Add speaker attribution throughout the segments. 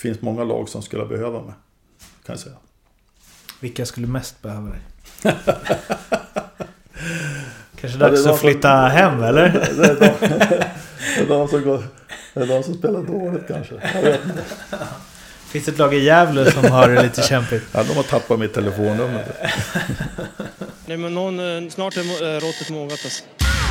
Speaker 1: finns många lag som skulle behöva mig. Kan jag säga.
Speaker 2: Vilka skulle mest behöva dig? Kanske dags att flytta som, hem eller?
Speaker 1: Det är, de, det, är de som går, det är de som spelar dåligt kanske.
Speaker 2: Finns det ett lag i Gävle som har det lite kämpigt?
Speaker 1: Ja, de har tappat mitt telefonnummer.
Speaker 3: Nej, men någon, eh, snart är eh, råttet mogat alltså.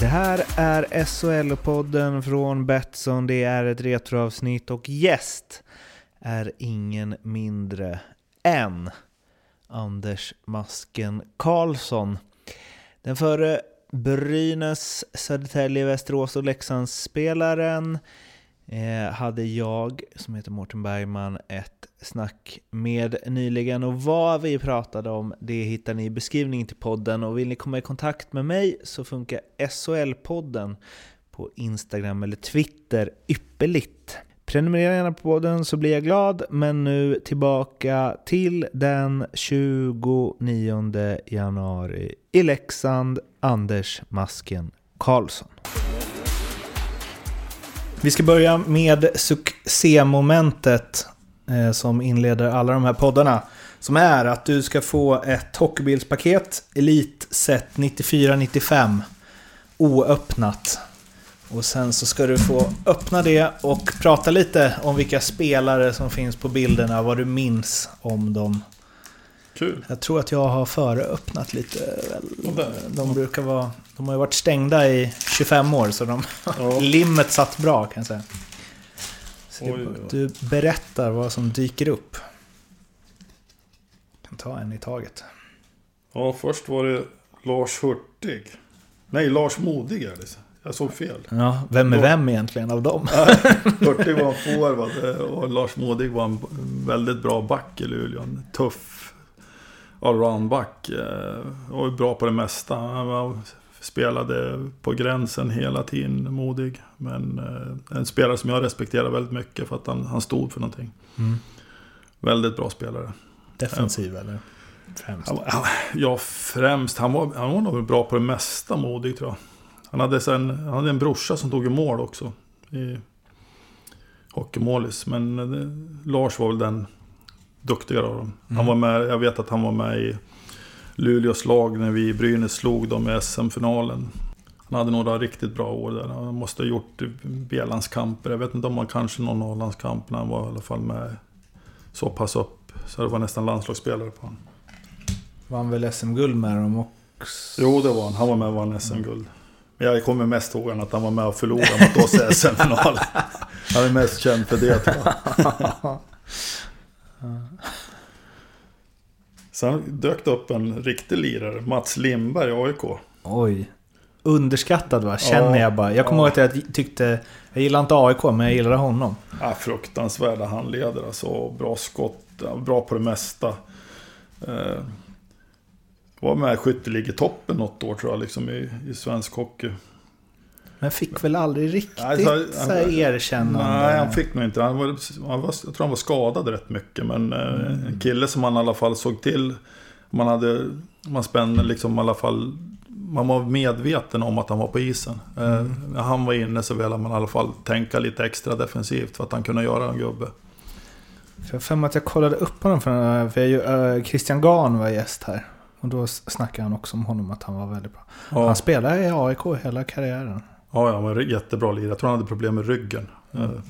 Speaker 2: Det här är SHL-podden från Betsson. Det är ett retroavsnitt och gäst är ingen mindre än Anders Masken Karlsson. Den före Brynäs, Södertälje, Västerås och Leksandsspelaren eh, hade jag, som heter Mårten Bergman, ett snack med nyligen. Och vad vi pratade om, det hittar ni i beskrivningen till podden. Och vill ni komma i kontakt med mig så funkar SHL-podden på Instagram eller Twitter ypperligt. Prenumerera gärna på podden så blir jag glad. Men nu tillbaka till den 29 januari i Leksand, Anders Masken Karlsson. Vi ska börja med succémomentet eh, som inleder alla de här poddarna. Som är att du ska få ett hockeybilspaket Elite Set 94-95 oöppnat. Och sen så ska du få öppna det och prata lite om vilka spelare som finns på bilderna, vad du minns om dem.
Speaker 1: Kul.
Speaker 2: Jag tror att jag har föreöppnat lite. De brukar vara... De har ju varit stängda i 25 år så de... Ja. limmet satt bra kan jag säga. Oj. Du berättar vad som dyker upp. Jag kan ta en i taget.
Speaker 1: Ja, först var det Lars Hurtig. Nej, Lars Modig är det. Jag såg fel.
Speaker 2: Ja, vem är vem egentligen av dem?
Speaker 1: Hurtig var en forward och Lars Modig var en väldigt bra back i Luleå. En tuff allround-back. Eh, var bra på det mesta. Spelade på gränsen hela tiden, modig. Men eh, en spelare som jag respekterar väldigt mycket för att han, han stod för någonting. Mm. Väldigt bra spelare.
Speaker 2: Defensiv ja. eller? Främst?
Speaker 1: Ja, främst. Han var, han var nog bra på det mesta, modig tror jag. Han hade, sen, han hade en brorsa som tog i mål också. I hockeymålis. Men eh, Lars var väl den duktigare av dem. Mm. Han var med, jag vet att han var med i Luleås lag när vi i Brynäs slog dem i SM-finalen. Han hade några riktigt bra år där. Han måste ha gjort B-landskamper. Jag vet inte om han kanske någon A-landskamp när han var i alla fall med så pass upp. Så det var nästan landslagsspelare på honom.
Speaker 2: Vann väl SM-guld med dem också?
Speaker 1: Jo, det var han. Han var med och vann SM-guld. Jag kommer mest ihåg att han var med och förlorade mot oss i SM-finalen. Han är mest känd för det tror jag. Sen dök det upp en riktig lirare, Mats Lindberg i AIK.
Speaker 2: Oj. Underskattad va? Känner ja, jag bara. Jag kommer ja. ihåg att jag tyckte... Jag gillade inte AIK, men jag gillade honom.
Speaker 1: Ja, fruktansvärda handledare alltså. Bra skott, bra på det mesta. Eh, var med skytteligetoppen något år tror jag, liksom i, i svensk hockey.
Speaker 2: Men fick väl aldrig riktigt nej, så, här erkännande?
Speaker 1: Nej, han fick nog inte. Han var, han var, jag tror han var skadad rätt mycket. Men eh, mm. en kille som man i alla fall såg till. Man hade, man spände liksom i alla fall. Man var medveten om att han var på isen. Eh, mm. När han var inne så ville man i alla fall tänka lite extra defensivt för att han kunde göra en gubbe.
Speaker 2: För jag för att jag kollade upp honom för, för jag, uh, Christian Gahn var gäst här. Och då snackade han också om honom att han var väldigt bra. Ja. Han spelade i AIK hela karriären.
Speaker 1: Ja, han var jättebra lirare. Jag tror han hade problem med ryggen. Mm. Eh,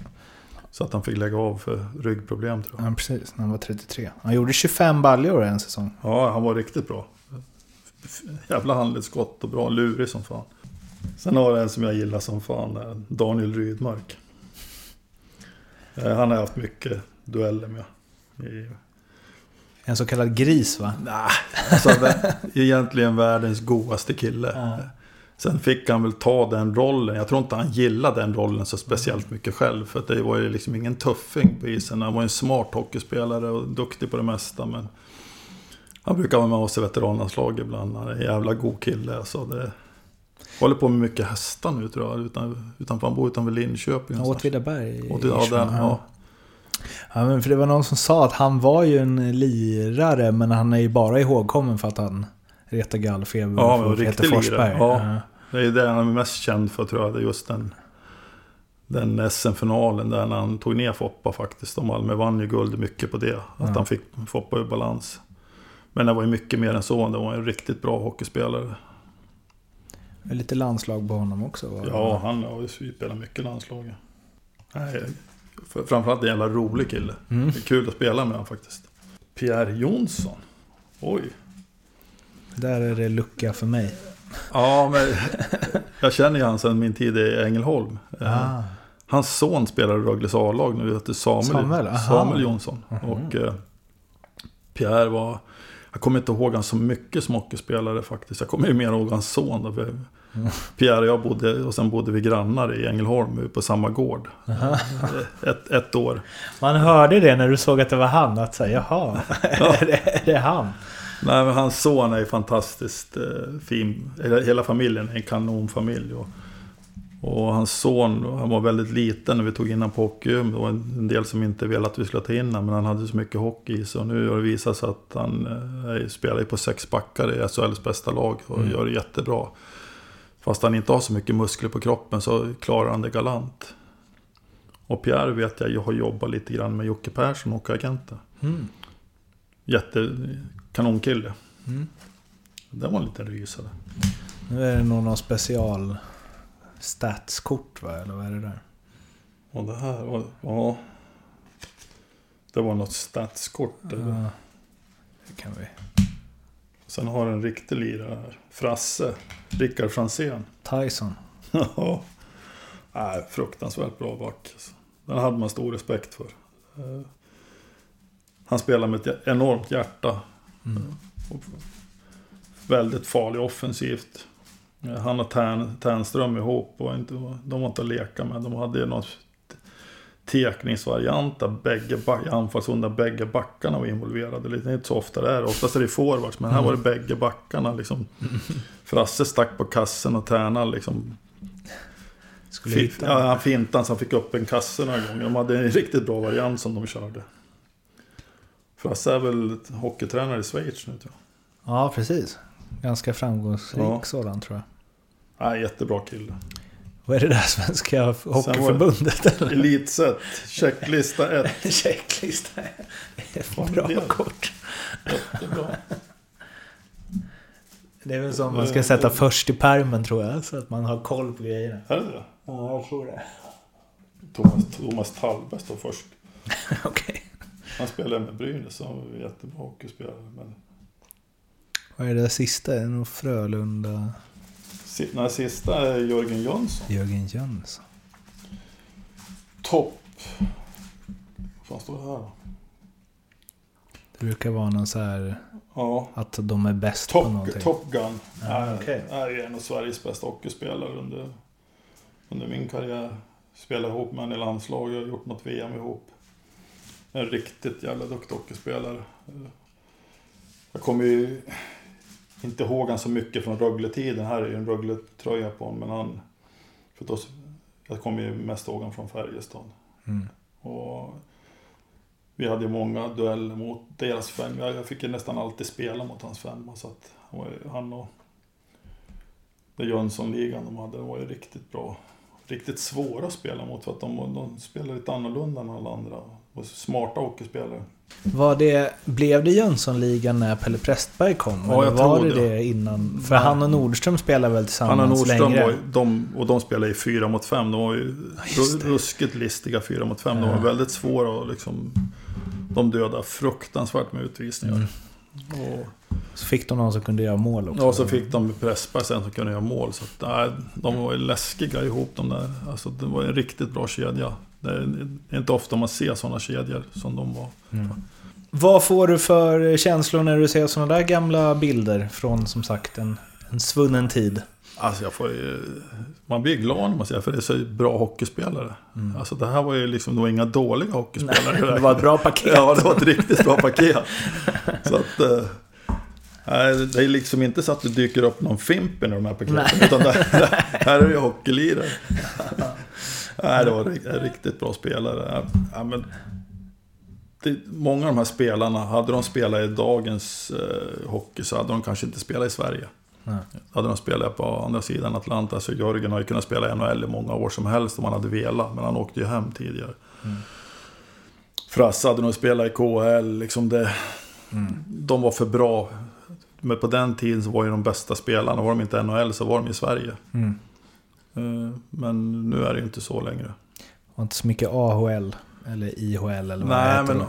Speaker 1: så att han fick lägga av för ryggproblem tror jag.
Speaker 2: Ja, precis. När han var 33. Han gjorde 25 baljor en säsong.
Speaker 1: Ja, han var riktigt bra. Jävla handledsskott och bra. Lurig som fan. Sen har jag en som jag gillar som fan. Daniel Rydmark. Eh, han har haft mycket dueller med.
Speaker 2: En så kallad gris va?
Speaker 1: Nej, alltså, egentligen världens godaste kille. Ja. Sen fick han väl ta den rollen. Jag tror inte han gillade den rollen så speciellt mycket själv. För det var ju liksom ingen tuffing på isen. Han var ju en smart hockeyspelare och duktig på det mesta. Men han brukar vara med oss i veteranlandslag ibland. Han är en jävla god kille. Alltså det håller på med mycket hästar nu tror jag. Utan, utanför, han bor utanför Linköping. någonstans.
Speaker 2: Åtvidaberg.
Speaker 1: Ja, den, ja.
Speaker 2: Ja, men för det var någon som sa att han var ju en lirare, men han är ju bara ihågkommen för att han retade gallfeber
Speaker 1: Ja, men
Speaker 2: Peter Forsberg.
Speaker 1: Ja. Det är det han är mest känd för tror jag. Det är just den, den SM-finalen där han tog ner Foppa faktiskt. Och Malmö vann ju guld mycket på det. Att
Speaker 2: Ja.
Speaker 1: han fick Foppa ur balans. Men det var ju mycket mer än så. Det var en riktigt bra hockeyspelare.
Speaker 2: Det är Lite landslag på honom också. va?
Speaker 1: Ja, han har ju spelat mycket i landslaget. Nej, för- framförallt en jävla rolig kille.
Speaker 2: Mm.
Speaker 1: Det är kul att spela med honom faktiskt. Pierre Jonsson. Oj.
Speaker 2: Där är det lucka för mig.
Speaker 1: Ja, men jag känner ju han sedan min tid i Ängelholm.
Speaker 2: Ah.
Speaker 1: Hans son spelar i Rögles A-lag nu, heter Samuel,
Speaker 2: Samuel.
Speaker 1: Samuel Jonsson. Och eh, Pierre var, jag kommer inte ihåg han så mycket som hockeyspelare faktiskt. Jag kommer ju mer ihåg hans son. Då, för Pierre och jag bodde, och sen bodde vi grannar i Ängelholm på samma gård. Ett, ett år.
Speaker 2: Man hörde det när du såg att det var han, att säga jaha, är, det, är det han?
Speaker 1: Nej, men hans son är ju fantastiskt eh, fin. Hela, familjen är en kanonfamilj. Och, och hans son, han var väldigt liten när vi tog in honom på hockeygym. Det var en, del som inte ville att vi skulle ta in honom, men han hade så mycket hockey i sig. Och nu har det visat sig att han eh, spelar på sex backar i SHLs bästa lag och gör det jättebra. Fast han inte har så mycket muskler på kroppen så klarar han det galant. Och Pierre vet jag, jag har jobbat lite grann med Jocke Persson och agenten.
Speaker 2: Mm.
Speaker 1: Jätte kanonkille.
Speaker 2: Mm.
Speaker 1: Det var en liten rysare.
Speaker 2: Nu är det nog någon special statskort va, eller vad är det där?
Speaker 1: Och det här var, ja. Det var något statskort.
Speaker 2: Ja, det kan vi.
Speaker 1: Sen har en riktig lirare här. Frasse. Rickard Franzén.
Speaker 2: Tyson.
Speaker 1: Ja. Nej, fruktansvärt bra back. alltså. Den hade man stor respekt för. Eh, Han spelar med ett enormt hjärta.
Speaker 2: Mm.
Speaker 1: Väldigt farlig offensivt. Han och Tärn, Tärnström ihop och inte, de var inte att leka med. De hade någon tekningsvariant där bägge back, i anfallszon där bägge backarna var involverade. Det är inte så ofta det är. Oftast är det forwards, men här var det bägge backarna. Liksom. Frasse stack på kassen och Tärna liksom
Speaker 2: Skulle
Speaker 1: Fin,
Speaker 2: hitta
Speaker 1: ja, han fintade så han fick upp en kasse några gånger. De hade en riktigt bra variant som de körde. Frasse är väl hockeytränare i Schweiz nu tror jag.
Speaker 2: Ja, precis. Ganska framgångsrik
Speaker 1: Ja.
Speaker 2: sådan tror jag.
Speaker 1: Nej, jättebra kille.
Speaker 2: Vad är det där Svenska Hockeyförbundet?
Speaker 1: Elitset, checklista 1.
Speaker 2: Checklista. Det är
Speaker 1: Fan,
Speaker 2: Bra
Speaker 1: det-
Speaker 2: kort.
Speaker 1: Jättebra.
Speaker 2: Det är väl som man ska sätta först i pärmen tror jag. Så att man har koll på grejerna.
Speaker 1: Är det det?
Speaker 2: Ja, jag tror det.
Speaker 1: Thomas, Thomas Tallberg står först.
Speaker 2: Okej.
Speaker 1: Han spelar med Brynäs, han var jättebra hockeyspelare. Men
Speaker 2: Vad är det där sista? Är det nog Frölunda?
Speaker 1: si- här sista är Jörgen Jönsson.
Speaker 2: Jörgen Jönsson.
Speaker 1: Topp. Vad fan står det här då?
Speaker 2: Det brukar vara någon så här
Speaker 1: Ja,
Speaker 2: att de är bäst på
Speaker 1: Top,
Speaker 2: någonting.
Speaker 1: Top Gun.
Speaker 2: Ja,
Speaker 1: är,
Speaker 2: okej.
Speaker 1: är en av Sveriges bästa hockeyspelare under, under min karriär. Spelar ihop med en i landslaget har gjort något VM ihop. En riktigt jävla duktig hockeyspelare. Jag kommer ju inte ihåg han så mycket från Rögle-tiden. Här är ju en Rögle-tröja på honom. Men han... För då, jag kommer ju mest ihåg honom från Färjestad.
Speaker 2: Mm.
Speaker 1: Och vi hade ju många dueller mot deras fem. Jag fick ju nästan alltid spela mot hans femma. Så att han och den Jönssonligan de hade var ju riktigt bra. Riktigt svåra att spela mot för att de, de spelar lite annorlunda än alla andra. Och smarta hockeyspelare.
Speaker 2: Var det, blev det Jönssonligan när Pelle Prästberg kom?
Speaker 1: Ja, jag
Speaker 2: var
Speaker 1: tror
Speaker 2: det
Speaker 1: det.
Speaker 2: det innan? För han och Nordström spelade väl tillsammans
Speaker 1: Han och Nordström
Speaker 2: längre?
Speaker 1: var de, och de spelade i fyra mot fem. De var ju
Speaker 2: det.
Speaker 1: ruskigt listiga fyra mot fem. De
Speaker 2: Ja.
Speaker 1: var väldigt svåra och liksom... De dödade fruktansvärt med utvisningar.
Speaker 2: Mm.
Speaker 1: Och,
Speaker 2: Så fick de någon som kunde göra mål också.
Speaker 1: Ja, så fick de Pressberg sen som kunde göra mål. Så att, nej, de var ju läskiga ihop de där. Alltså, det var en riktigt bra kedja. Det är det inte ofta man ser sådana kedjor som de var.
Speaker 2: Mm. Vad får du för känslor när du ser sådana där gamla bilder från som sagt en, en svunnen tid?
Speaker 1: Alltså jag får ju, Man blir glad när man ser för det är så bra hockeyspelare. Alltså det här var ju liksom, det var inga dåliga hockeyspelare.
Speaker 2: Det var ett bra paket.
Speaker 1: Ja, det var ett riktigt bra paket. Så att... eh, Nej, det är liksom inte så att det dyker upp någon Fimpen i de här paketen. Utan det, det, här är det ju hockeylirare. Nej, det var ri- riktigt bra spelare. Ja, men det, många av de här spelarna, hade de spelat i dagens eh, hockey så hade de kanske inte spelat i Sverige.
Speaker 2: Nej.
Speaker 1: Hade de spelat på andra sidan Atlanta så Jörgen har ju kunnat spela i NHL i många år som helst om han hade velat. Men han åkte ju hem tidigare. Frasse hade nog spelat i KHL. Liksom det, De var för bra. Men på den tiden så var ju de bästa spelarna, var de inte i NHL så var de i Sverige.
Speaker 2: Mm.
Speaker 1: Eh, Men nu är det inte så längre.
Speaker 2: Och inte så mycket AHL eller IHL eller vad det
Speaker 1: Nej,
Speaker 2: heter
Speaker 1: men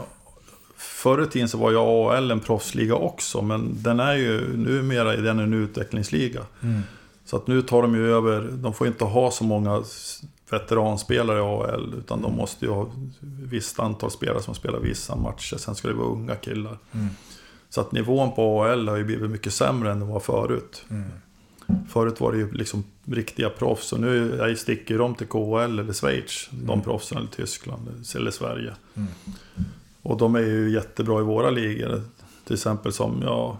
Speaker 1: förr i tiden så var ju AHL en proffsliga också. Men den är ju numera är den en utvecklingsliga.
Speaker 2: Mm.
Speaker 1: Så att nu tar de ju över, de får inte ha så många veteranspelare i AHL. Utan de måste ju ha ett visst antal spelare som spelar vissa matcher. Sen ska det vara unga killar.
Speaker 2: Mm.
Speaker 1: Så att nivån på AHL har ju blivit mycket sämre än det var förut.
Speaker 2: Mm.
Speaker 1: Förut var det ju liksom riktiga proffs. Och nu jag sticker de till KHL eller Schweiz. De proffsen eller Tyskland eller Sverige.
Speaker 2: Mm.
Speaker 1: Och de är ju jättebra i våra ligor. Till exempel som jag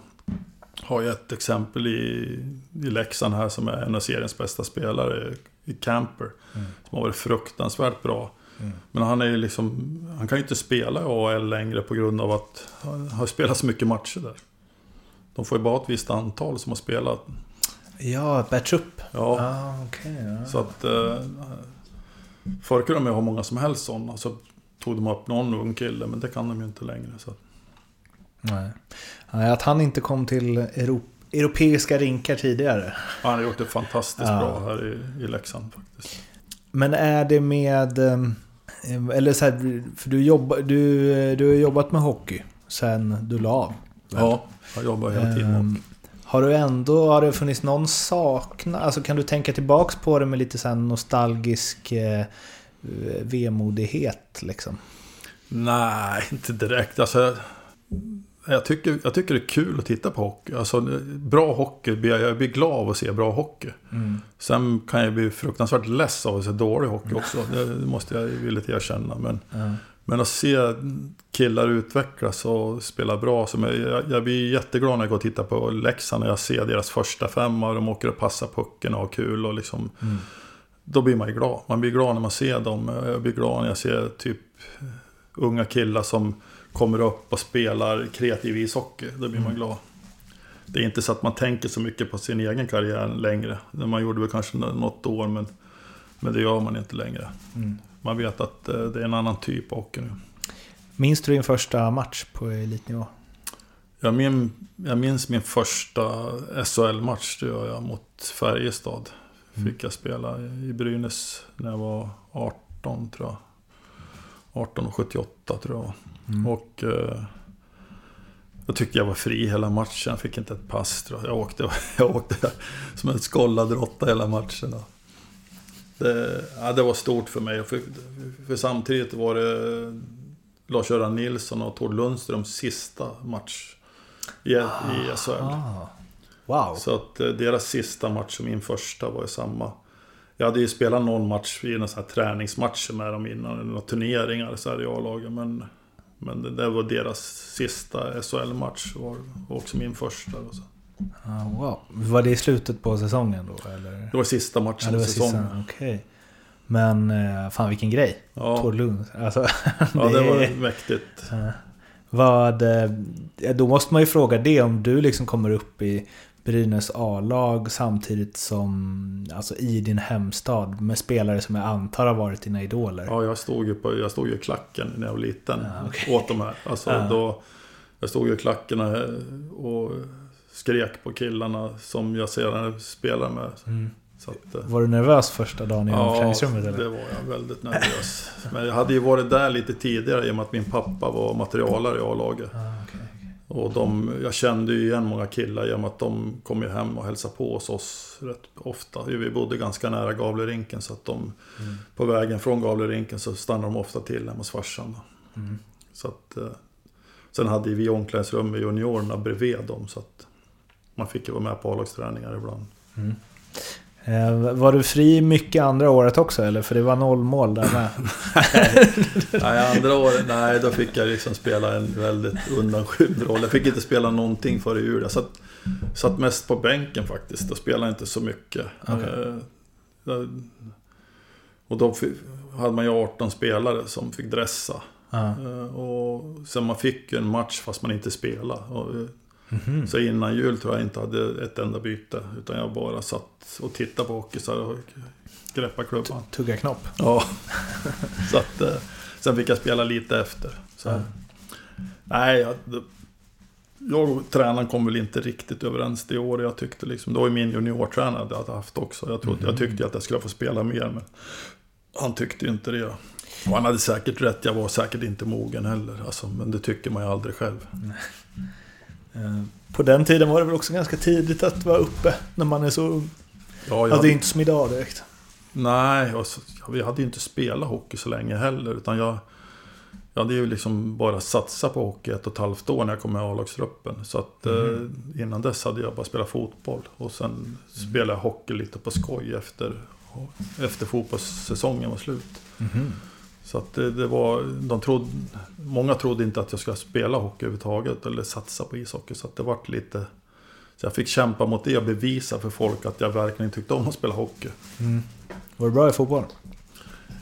Speaker 1: har ju ett exempel i, i Leksand här som är en av seriens bästa spelare. I Camper.
Speaker 2: Mm.
Speaker 1: Som har varit fruktansvärt bra. Men han är ju liksom, han kan ju inte spela i AHL längre på grund av att han har spelat så mycket matcher där. De får ju bara ett visst antal som har spelat.
Speaker 2: Ja, batch upp.
Speaker 1: Ja,
Speaker 2: Ah, okej. ja.
Speaker 1: så att... Eh, förr kunde de ju ha många som helst sådana. Så tog de upp någon ung kille, men det kan de ju inte längre. Så.
Speaker 2: Nej. Att han inte kom till Euro- europeiska rinkar tidigare.
Speaker 1: Han har gjort det fantastiskt
Speaker 2: Ja.
Speaker 1: bra här i, i Leksand faktiskt.
Speaker 2: Men är det med... eh, Eller så här, för du, jobbar, du, du har jobbat med hockey sen du la av.
Speaker 1: Ja, jag jobbar hela tiden.
Speaker 2: Ehm, Har du ändå, har det funnits någon saknad? Alltså kan du tänka tillbaks på det med lite så nostalgisk eh, vemodighet liksom?
Speaker 1: Nej, inte direkt. Alltså, jag, tycker, jag tycker det är kul att titta på hockey. Alltså, bra hockey, jag blir glad av att se bra hockey. Sen kan jag bli fruktansvärt less av att se dålig hockey också. Det måste jag villigt erkänna. Men, men att se killar utvecklas och spela bra. Som jag, jag, jag blir jätteglad när jag går och tittar på Leksand. När jag ser deras första femma. De åker och passar pucken och har kul. Och liksom, Då blir man ju glad. Man blir glad när man ser dem. Jag blir glad när jag ser typ unga killar som kommer upp och spelar kreativ ishockey. Då blir man glad. Det är inte så att man tänker så mycket på sin egen karriär längre. Man gjorde väl kanske något år men, men det gör man inte längre. Man vet att eh, det är en annan typ av hockey nu.
Speaker 2: Minns du din första match på elitnivå?
Speaker 1: Jag, min, jag minns min första SHL-match, det gör jag, mot Färjestad. Fick jag spela i Brynäs när jag var 18 tror jag. 18 och 78 tror jag. Och eh, jag tyckte jag var fri hela matchen. Jag fick inte ett pass tror jag. Jag åkte, jag åkte som en skållad råtta hela matchen. Det, ja, det var stort för mig. För, för samtidigt var det Lars-Göran Nilsson och Tord Lundströms sista match i, i SHL.
Speaker 2: Ah. Wow.
Speaker 1: Så att eh, deras sista match och min första var ju samma. Jag hade ju spelat någon match i några sån här träningsmatcher med dem innan, eller några turneringar så här i A-laget. Men, men det där var deras sista SHL-match och och också min första. Och så.
Speaker 2: Ah, wow. Var det i slutet på säsongen då? Eller?
Speaker 1: Det var sista
Speaker 2: Ja,
Speaker 1: matchen
Speaker 2: det
Speaker 1: i
Speaker 2: var
Speaker 1: säsongen.
Speaker 2: sista. Okej. Men eh, fan vilken grej.
Speaker 1: Ja,
Speaker 2: Tord Lund. Alltså,
Speaker 1: ja, det
Speaker 2: det-
Speaker 1: var mäktigt.
Speaker 2: Vad, eh, ja, då måste man ju fråga det om du liksom kommer upp i Brynäs A-lag samtidigt som alltså i din hemstad med spelare som jag antar har varit dina idoler.
Speaker 1: Ja, jag stod ju, på, jag stod ju i klacken när jag var liten.
Speaker 2: Ja, okej.
Speaker 1: Åt de här. Alltså,
Speaker 2: Ja.
Speaker 1: då, jag stod ju i klacken och skrek på killarna som jag sedan spelar med.
Speaker 2: Mm.
Speaker 1: Att, eh,
Speaker 2: Var du nervös första dagen i
Speaker 1: ja,
Speaker 2: omklädningsrummet?
Speaker 1: det
Speaker 2: Eller?
Speaker 1: var jag väldigt nervös. Men jag hade ju varit där lite tidigare i och med att min pappa var materialare i A-laget.
Speaker 2: Ah, okej.
Speaker 1: Och de, jag kände ju igen många killar genom att de kom ju hem och hälsade på hos oss rätt ofta. Vi bodde ganska nära Gavlerinken så att de på vägen från Gavlerinken så stannade de ofta till hemma hos farsan. då. Så att, eh, sen hade vi omklädningsrum med juniorerna bredvid dem så att man fick ju vara med på A-lagsträningar ibland.
Speaker 2: Eh, var du fri mycket andra året också eller? För det var noll mål där med.
Speaker 1: Nej, andra året, nej, då fick jag liksom spela en väldigt undanskymd roll. Jag fick inte spela någonting före jul. Jag satt, satt mest på bänken faktiskt och spelade inte så mycket.
Speaker 2: Okej.
Speaker 1: Eh, jag- och då fi- hade man ju 18 spelare som fick dressa.
Speaker 2: Ja.
Speaker 1: Eh, Och sen man fick ju en match fast man inte spelade. Och,
Speaker 2: Mhm.
Speaker 1: Så innan jul tror jag inte hade ett enda byte. Utan jag bara satt och tittade på hockeysar och greppade klubban.
Speaker 2: Tugga knopp.
Speaker 1: Ja. så att, eh, sen fick jag spela lite efter. Så,
Speaker 2: Ja.
Speaker 1: Nej, jag, jag och tränaren kom väl inte riktigt överens det år. Jag tyckte liksom, det var ju min juniortränare jag hade haft också. Jag, trodde, jag tyckte att jag skulle få spela mer. Men han tyckte ju inte det. Och han hade säkert rätt, jag var säkert inte mogen heller. Alltså, men det tycker man ju aldrig själv.
Speaker 2: Eh, På den tiden var det väl också ganska tidigt att vara uppe när man är så ung.
Speaker 1: Ja, jag,
Speaker 2: Alltså det är inte som idag direkt.
Speaker 1: Nej, och så, vi hade ju inte spelat hockey så länge heller. Utan jag, jag hade ju liksom bara satsat på hockey ett och ett halvt år när jag kom med A-lagstruppen. Så att eh, innan dess hade jag bara spelat fotboll. Och sen spelade jag hockey lite på skoj efter, efter fotbollssäsongen var slut. Så att det, det var, de trodde, många trodde inte att jag skulle spela hockey överhuvudtaget eller satsa på ishockey. Så att det vart lite... Så jag fick kämpa mot det och bevisa för folk att jag verkligen tyckte om att spela hockey.
Speaker 2: Var du bra i fotboll?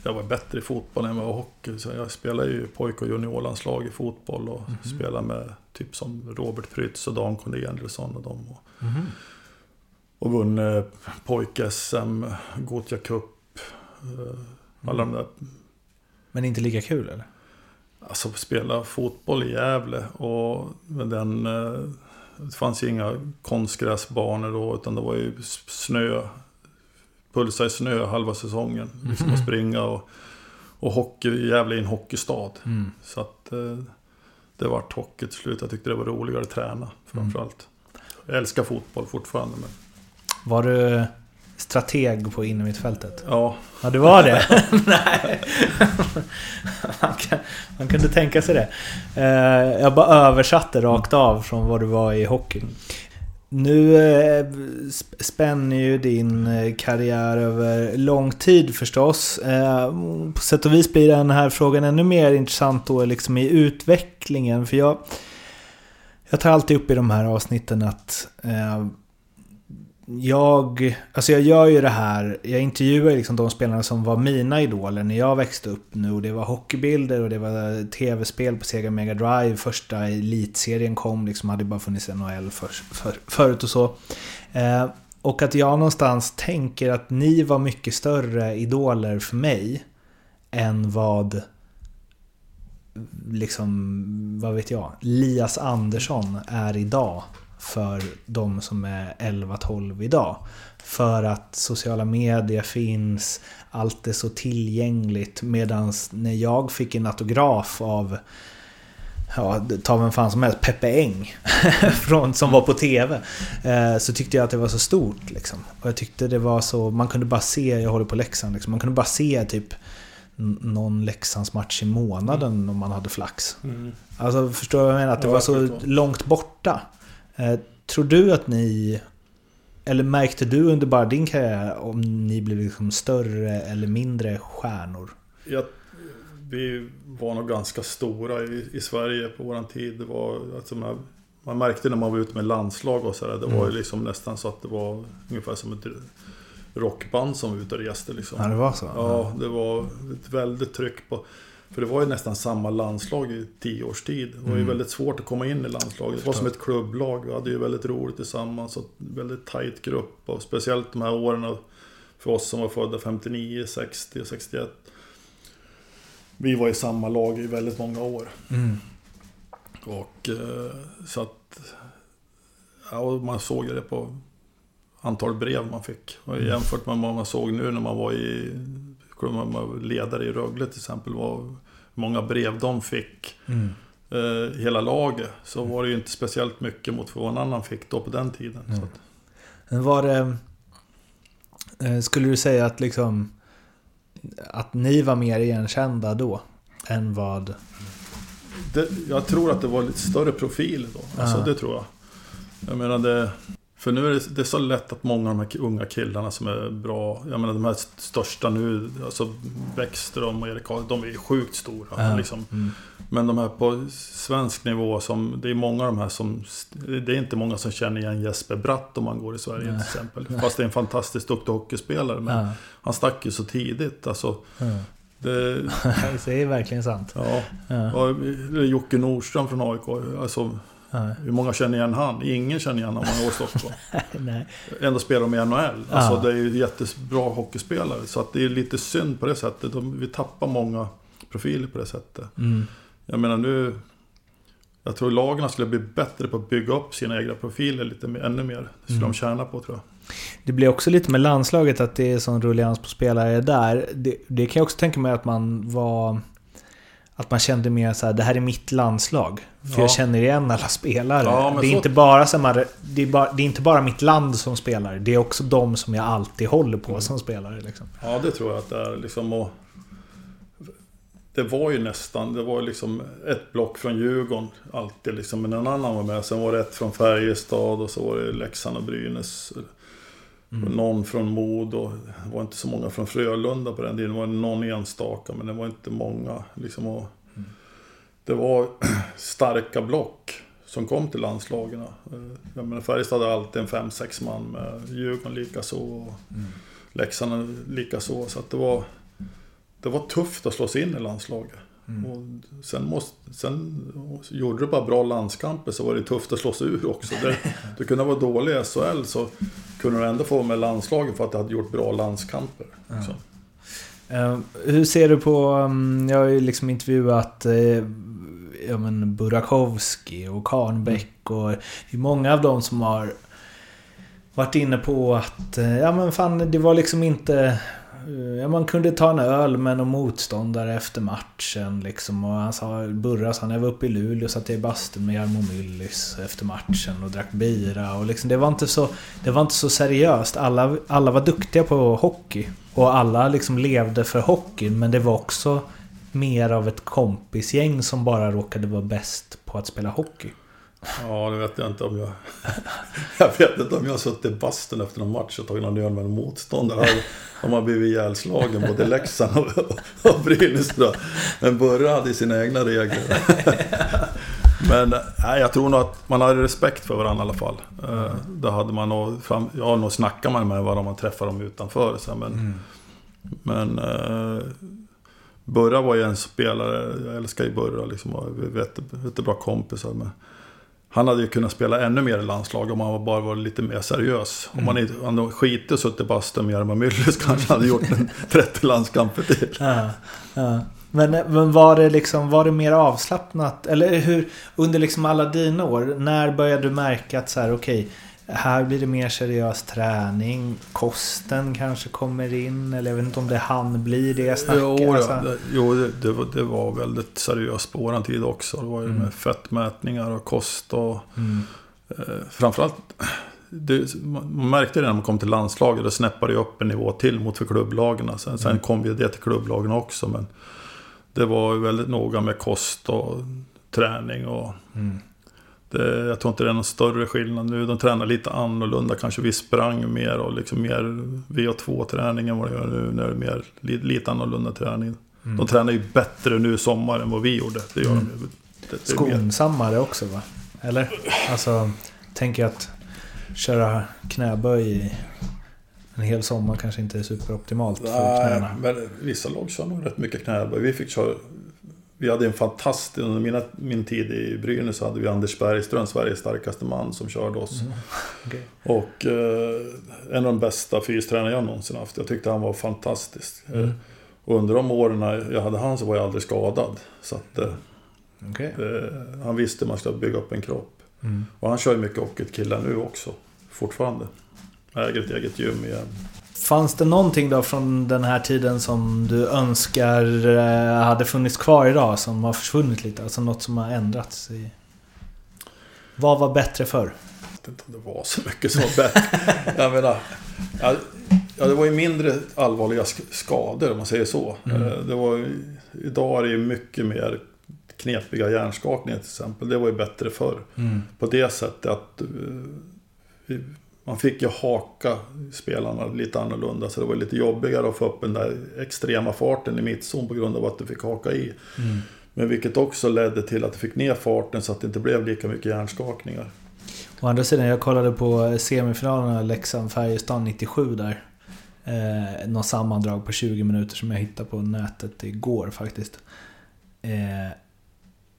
Speaker 1: Jag var bättre i fotboll än vad jag var i hockey. Så jag spelade ju pojk och juniorlandslag i fotboll och spelade med typ som Robert Prytz och Dan Corneliusson och dem. Och, och vunnit pojk-SM, Gothia Cup. eh, Alla de där.
Speaker 2: Men inte lika kul eller?
Speaker 1: Alltså spela fotboll i Gävle och med den... eh, Det fanns ju inga konstgräsbanor då utan det var ju snö. Pulsa i snö halva säsongen. Liksom att springa och, och hockey, Gävle är en hockeystad. Så att eh, det vart hockey till slut. Jag tyckte det var roligare att träna framförallt. Jag älskar fotboll fortfarande. Men,
Speaker 2: Var du strateg på innermittfältet?
Speaker 1: ja,
Speaker 2: Ja, det var det? Nej. Man, kan, man kunde tänka sig det. Eh, jag bara översatte rakt av från vad du var i hockey. Nu eh, sp- spänner ju din eh, karriär över lång tid förstås. På sätt och vis blir den här frågan ännu mer intressant då liksom i utvecklingen. För jag, jag tar alltid upp i de här avsnitten att jag, alltså jag gör ju det här, jag intervjuar liksom de spelarna som var mina idoler när jag växte upp nu. Och det var hockeybilder och det var tv-spel på Sega Mega Drive. Första elitserien kom, liksom hade bara funnits NHL för, för, förut och så. Eh, och att jag någonstans tänker att ni var mycket större idoler för mig än vad liksom, vad vet jag, Lias Andersson är idag för de som är 11-12 idag. För att sociala medier finns, allt är så tillgängligt. Medan när jag fick en autograf av Ja, ta vem fan som helst, Peppe Eng från, som var på TV. Eh, så tyckte jag att det var så stort liksom. Och jag tyckte det var så, man kunde bara se, jag håller på Leksand liksom, man kunde bara se typ någon Leksandsmatch i månaden om man hade flax. Alltså förstår du vad jag menar? Att det
Speaker 1: Ja,
Speaker 2: var så långt borta. Eh, tror du att ni... Eller märkte du under bara din karriär om ni blev liksom större eller mindre stjärnor?
Speaker 1: Jag, vi var nog ganska stora i, i Sverige på våran tid. Det var, alltså man, man märkte när man var ute med landslag och sådär. Det var ju liksom nästan så att det var ungefär som ett rockband som var ute och reste. Liksom.
Speaker 2: Ja, det var så?
Speaker 1: Ja, det var ett väldigt tryck på... För det var ju nästan samma landslag i tio års tid. Det var ju väldigt svårt att komma in i landslaget. Det var som ett klubblag. Vi hade ju väldigt roligt tillsammans. Och väldigt tajt grupp. Och speciellt de här åren för oss som var födda 59, 60 och 61. Vi var i samma lag i väldigt många år.
Speaker 2: Mm.
Speaker 1: Och eh, så att... Ja, man såg det på antal brev man fick. Och jämfört med vad man såg nu när man var i... Ledare i Rögle till exempel. Hur många brev de fick.
Speaker 2: Mm.
Speaker 1: Eh, hela laget. Så var det ju inte speciellt mycket mot vad en annan fick då på den tiden. Att,
Speaker 2: Men var det... eh, Skulle du säga att liksom... Att ni var mer igenkända då? Än vad...
Speaker 1: det, jag tror att det var lite större profil då. Alltså
Speaker 2: Ja.
Speaker 1: det tror jag. Jag menar det... För nu är det, det är så lätt att många av de här unga killarna som är bra, jag menar de här största nu, alltså Bäckström och Erik Karlsson, de är ju sjukt stora.
Speaker 2: Ja.
Speaker 1: Liksom.
Speaker 2: Mm.
Speaker 1: Men de här på svensk nivå, som, det är många av de här som... Det är inte många som känner igen Jesper Bratt om man går i Sverige till exempel. Fast det är en fantastiskt duktig hockeyspelare. Men
Speaker 2: Ja.
Speaker 1: han stack ju så tidigt. Alltså,
Speaker 2: Ja.
Speaker 1: det,
Speaker 2: det är verkligen sant.
Speaker 1: ja.
Speaker 2: Ja.
Speaker 1: Och Jocke Nordström från AIK. Alltså,
Speaker 2: Ja.
Speaker 1: hur många känner igen han? Ingen känner igen honom om man går i Stockholm.
Speaker 2: Nej.
Speaker 1: Ändå spelar de i NHL. Alltså,
Speaker 2: Ja.
Speaker 1: Det är ju jättebra hockeyspelare. Så att det är lite synd på det sättet. De, vi tappar många profiler på det sättet.
Speaker 2: Mm.
Speaker 1: Jag menar nu... Jag tror lagarna skulle bli bättre på att bygga upp sina egna profiler lite mer, ännu mer. Det skulle
Speaker 2: Mm.
Speaker 1: de tjäna på tror jag.
Speaker 2: Det blir också lite med landslaget att det är sån rullians på spelare där. Det, det kan jag också tänka mig att man var... Att man kände mer så här, det här är mitt landslag. För
Speaker 1: Ja.
Speaker 2: jag känner igen alla spelare.
Speaker 1: Ja,
Speaker 2: det, är
Speaker 1: så-
Speaker 2: inte bara här, det, är bara, det är inte bara mitt land som spelar. Det är också de som jag alltid håller på
Speaker 1: Mm.
Speaker 2: som spelare. Liksom.
Speaker 1: Ja, det tror jag att det är. Liksom, och det var ju nästan, det var liksom ett block från Djurgården alltid liksom. Men en annan var med. Sen var det ett från Färjestad och så var det Leksand och Brynäs.
Speaker 2: Mm.
Speaker 1: Någon från Modo. Det var inte så många från Frölunda på den tiden. Det var någon enstaka men det var inte många. Liksom, och det var starka block som kom till landslagen. Eh, Jag menar, Färjestad hade alltid en 5-6 man med Djurgården likaså. och Leksand likaså. Så att det var, det var tufft att slå sig in i landslaget. Och sen, måste, sen gjorde du bara bra landskamper så var det tufft att slå sig ur också. Det, du kunde vara dålig i SHL så kunde du ändå få med landslaget för att du hade gjort bra landskamper.
Speaker 2: Eh, hur ser du på... um, jag har ju liksom intervjuat eh, ja, men Burakovsky och Kahnbäck och det är många av dem som har varit inne på att eh, ja men fan det var liksom inte... Eh, ja, man kunde ta en öl med någon motståndare efter matchen liksom. Och han sa, Burra sa, jag var uppe i Luleå satt i bastun med Jarmo Myllys efter matchen och drack bira. Och liksom, det, var inte så, det var inte så seriöst. Alla, alla var duktiga på hockey. Och alla liksom levde för hockeyn. Men det var också mer av ett kompisgäng som bara råkade vara bäst på att spela hockey.
Speaker 1: Ja, det vet jag inte om jag... Jag vet inte om jag har suttit i bastun efter någon match och tagit någon öl med en motståndare. De har blivit ihjälslagen, både Leksand och, och Brynäs. då. Men Burre hade sina egna regler. Men nej, jag tror nog att man hade respekt för varandra i alla fall. Eh, Det hade man nog... Fram, ja, nog snackar man med varandra om man träffar dem utanför. Så, men men eh, Burra var ju en spelare, jag älskar ju Burra liksom. Och vi vet, vet bra kompisar. Men han hade ju kunnat spela ännu mer i landslag om han bara var lite mer seriös. Om han inte han hade skitit och suttit i bastun med Jarmo Myllys kanske han hade gjort en 30 landskamper till.
Speaker 2: Ja, ja. Men, men var det liksom, var det mer avslappnat? Eller hur, under liksom alla dina år, när började du märka att så här, okej, här blir det mer seriös träning, kosten kanske kommer in, eller jag vet inte om det han blir det jag snackar.
Speaker 1: Jo,
Speaker 2: alltså.
Speaker 1: det, jo det, det, var, det var väldigt seriöst på våran tid också. Det var ju med fettmätningar och kost och...
Speaker 2: Mm.
Speaker 1: Eh, framförallt, det, man märkte det när man kom till landslaget. Det snäppade ju upp en nivå till mot för klubblagen. Sen, sen kom ju det till klubblagen också. Men det var ju väldigt noga med kost och träning. Och det, jag tror inte det är någon större skillnad nu. De tränar lite annorlunda. Kanske vi sprang mer och liksom mer VO2-träning än vad de gör nu. När det är mer, li, lite annorlunda träning. De tränar ju bättre nu i sommar än vad vi gjorde. Det gör de ju. Det, det är mer-
Speaker 2: Skonsammare också va? Eller? Alltså, tänker jag att köra knäböj i en hel sommar kanske inte är superoptimalt för
Speaker 1: Nej,
Speaker 2: knäna.
Speaker 1: men vissa lag kör nog rätt mycket knäböj. Vi fick köra... Vi hade en fantastisk... Under mina, min tid i Brynäs så hade vi Anders Bergström, Sveriges starkaste man, som körde oss.
Speaker 2: Okej.
Speaker 1: Och eh, en av de bästa fystränare jag någonsin haft. Jag tyckte han var fantastisk. Eh, och under de åren jag hade han så var jag aldrig skadad. Så att eh,
Speaker 2: Okej.
Speaker 1: eh, han visste hur man ska bygga upp en kropp. Och han kör ju mycket hockey-killar nu också. Fortfarande. Äger ett eget gym igen.
Speaker 2: Fanns det någonting då från den här tiden som du önskar eh, hade funnits kvar idag som har försvunnit lite? Alltså något som har ändrats? I... Vad var bättre förr?
Speaker 1: Jag vet inte om det var så mycket som var bättre. jag menar, ja, det var ju mindre allvarliga sk- skador om man säger så. Eh, Det var, idag är det ju mycket mer knepiga hjärnskakningar till exempel. Det var ju bättre förr. På det sättet att eh, man fick ju haka spelarna lite annorlunda. Så det var lite jobbigare att få upp den där extrema farten i mittzon på grund av att du fick haka i. Men vilket också ledde till att du fick ner farten så att det inte blev lika mycket hjärnskakningar.
Speaker 2: Å andra sidan, jag kollade på semifinalerna Leksand-Färjestad 97 där. Eh, något sammandrag på 20 minuter som jag hittade på nätet igår faktiskt. Eh,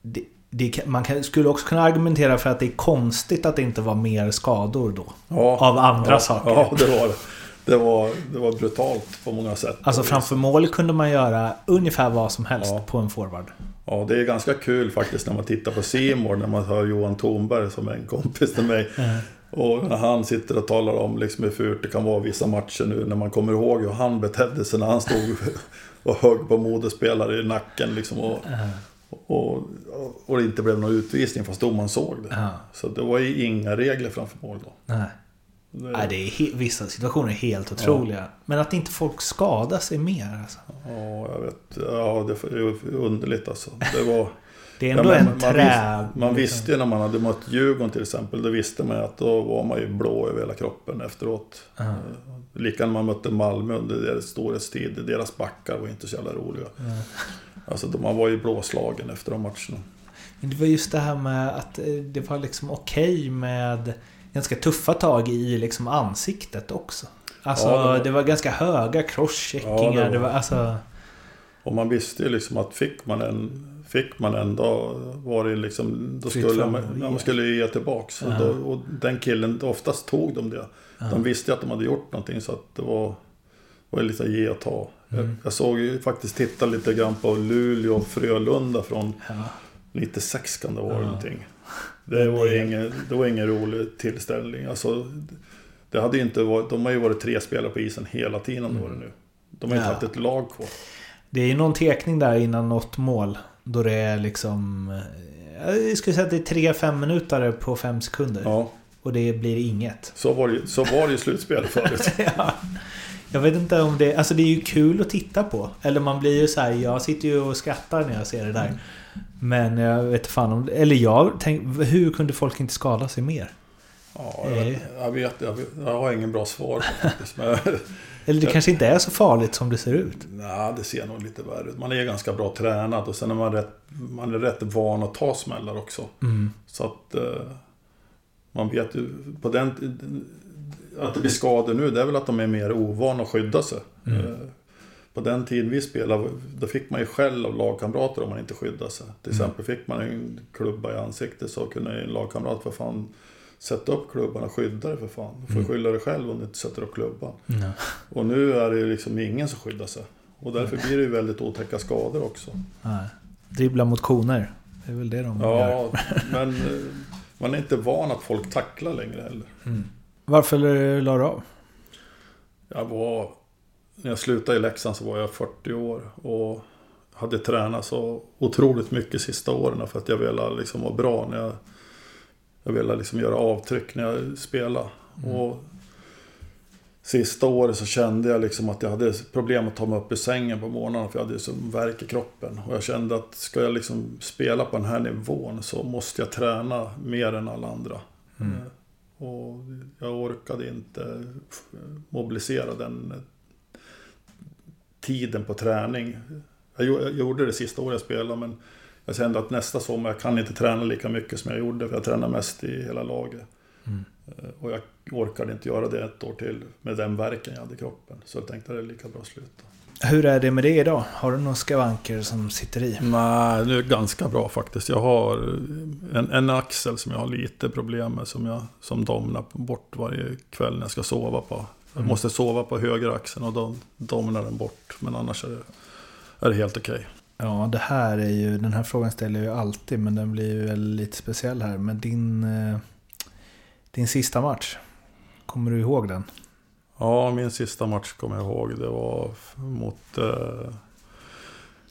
Speaker 2: det, det, man kan, skulle också kunna argumentera för att det är konstigt att det inte var mer skador då.
Speaker 1: Ja,
Speaker 2: Av andra
Speaker 1: ja,
Speaker 2: saker.
Speaker 1: Ja, det var det. Det var, det var brutalt på många sätt.
Speaker 2: Alltså framför mål kunde man göra ungefär vad som helst
Speaker 1: Ja.
Speaker 2: på en forward.
Speaker 1: Ja, det är ganska kul faktiskt när man tittar på Simor när man hör Johan Thornberg som är en kompis till mig. Och när han sitter och talar om liksom hur fult det kan vara vissa matcher nu när man kommer ihåg hur han betedde sig när han stod och högg på modespelare i nacken liksom. Och, och, och det inte blev någon utvisning fast domaren såg det.
Speaker 2: Ja.
Speaker 1: Så det var ju inga regler framför mål då.
Speaker 2: Nej.
Speaker 1: Det,
Speaker 2: Nej, det är vissa situationer är helt otroliga. Men att inte folk skadar sig mer alltså.
Speaker 1: Ja, jag vet. Ja, det är underligt alltså. Det var...
Speaker 2: Det är
Speaker 1: Ja,
Speaker 2: ändå
Speaker 1: men
Speaker 2: en
Speaker 1: man,
Speaker 2: trä...
Speaker 1: visste, man visste ju när man hade mött Djurgården till exempel. Då visste man ju att då var man ju blå över hela kroppen efteråt.
Speaker 2: Ja.
Speaker 1: Lika när man mötte Malmö under deras storhetstid. Deras backar var inte så jävla roliga. Alltså man var ju blåslagen efter de matcherna.
Speaker 2: Men det var just det här med att eh, det var liksom okej med ganska tuffa tag i liksom ansiktet också. Alltså
Speaker 1: Ja, det
Speaker 2: det,
Speaker 1: var-
Speaker 2: var... ganska höga crosscheckingar.
Speaker 1: Ja, det
Speaker 2: det,
Speaker 1: var-
Speaker 2: var... alltså...
Speaker 1: Och man visste ju liksom att fick man en, fick man en då var det liksom, då
Speaker 2: Fritt
Speaker 1: skulle man, ja, man skulle ju ge tillbaks.
Speaker 2: Ja.
Speaker 1: då, och den killen, oftast tog de det. De visste ju att de hade gjort någonting så att det var, var lite ge och ta. Jag,
Speaker 2: Mm.
Speaker 1: jag såg ju faktiskt titta lite grann på Luleå och Frölunda från
Speaker 2: Ja.
Speaker 1: 96 kan det vara
Speaker 2: Ja.
Speaker 1: någonting. Det var, ju ingen, det var ingen rolig tillställning. Alltså, det hade inte varit, de har ju varit tre spelare på isen hela tiden var det nu. De har ju
Speaker 2: Ja.
Speaker 1: haft ett lag kvar.
Speaker 2: Det är ju någon tekning där innan något mål. Då det är liksom... Jag skulle säga att det är 3-5 minuter på 5 sekunder.
Speaker 1: Ja,
Speaker 2: Och det blir inget.
Speaker 1: så var det, så var det ju slutspel förut.
Speaker 2: ja. Jag vet inte om det... Alltså det är ju kul att titta på. Eller man blir ju så här, Jag sitter ju och skrattar när jag ser det där. Men jag vet fan om... Eller jag tänk, Hur kunde folk inte skada sig mer?
Speaker 1: Ja, jag, jag, vet, jag, vet, jag har ingen bra svar faktiskt. Men,
Speaker 2: Eller det kanske inte är så farligt som det ser ut.
Speaker 1: nej, det ser nog lite värre ut. Man är ganska bra tränad och sen är man rätt, man är rätt van att ta smällar också.
Speaker 2: Mm.
Speaker 1: Så att eh, man vet ju på den att det blir skador nu det är väl att de är mer ovana att skydda sig.
Speaker 2: Mm.
Speaker 1: Eh, På den tiden vi spelade då fick man ju skäll av lagkamrater om man inte skyddade sig. Till
Speaker 2: Mm.
Speaker 1: exempel fick man en klubba i ansiktet så kunde en lagkamrat för fan sätta upp klubban och skydda dig för fan. Du får
Speaker 2: Mm.
Speaker 1: skylla dig själv om du inte sätter upp klubban.
Speaker 2: Ja.
Speaker 1: Och nu är det ju liksom ingen som skyddar sig. Och därför blir det ju väldigt otäcka skador också.
Speaker 2: Nej. Dribbla mot koner. Det är väl det de gör.
Speaker 1: Ja, men eh, man är inte van att folk tacklar längre heller.
Speaker 2: Varför la du av?
Speaker 1: Jag var... När jag slutade i Leksand så var jag 40 år och hade tränat så otroligt mycket sista åren för att jag ville liksom vara bra när jag... Jag ville liksom göra avtryck när jag spelade. Och sista året så kände jag liksom att jag hade problem att ta mig upp i sängen på morgnarna för jag hade så värk i kroppen. Och jag kände att ska jag liksom spela på den här nivån så måste jag träna mer än alla andra. Eh, Och jag orkade inte mobilisera den tiden på träning. Jag gjo- jag gjorde det sista året jag spelade men jag kände att nästa sommar jag kan inte träna lika mycket som jag gjorde för jag tränar mest i hela laget. Eh, Och jag orkade inte göra det ett år till med den verken jag hade i kroppen. Så jag tänkte att det är lika bra att sluta.
Speaker 2: Hur är det med det idag? Har du några skavanker som sitter i?
Speaker 1: Nej, det är ganska bra faktiskt. Jag har en, en axel som jag har lite problem med som, jag, som domnar bort varje kväll när jag ska sova på. Jag måste sova på höger axeln och då domnar den bort. Men annars är det, är det helt okej.
Speaker 2: Ja, det här är ju... Den här frågan ställer jag ju alltid, men den blir ju lite speciell här. Men din... eh, Din sista match. Kommer du ihåg den?
Speaker 1: Ja, min sista match kommer jag ihåg. Det var mot... Eh,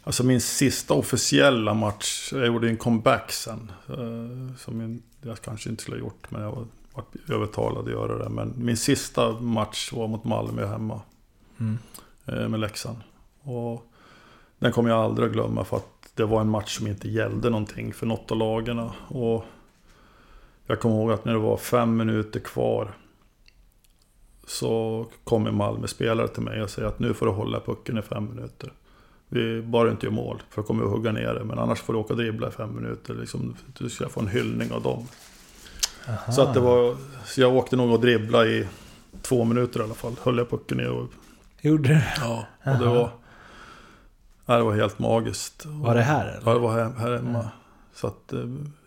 Speaker 1: alltså min sista officiella match. Jag gjorde en comeback sen. Eh, som jag kanske inte skulle ha gjort, men jag var, var övertalad att göra det. Men min sista match var mot Malmö hemma.
Speaker 2: Mm.
Speaker 1: eh, med Leksand. Och den kommer jag aldrig att glömma för att det var en match som inte gällde någonting för något av lagarna. Och jag kommer ihåg att när det var fem minuter kvar så kommer Malmö-spelare till mig och säger att nu får du hålla pucken i fem minuter. Vi bara inte gör mål, för då kommer vi att hugga ner det. Men annars får du åka och dribbla i fem minuter. Liksom, du ska få en hyllning av dem. Så, att det var, så jag åkte nog och dribbla i två minuter i alla fall. Höll jag pucken i och...
Speaker 2: Gjorde du?
Speaker 1: Ja, och det var... Ja, det var helt magiskt.
Speaker 2: Var det här eller?
Speaker 1: Ja, det var här, här hemma. Så att eh,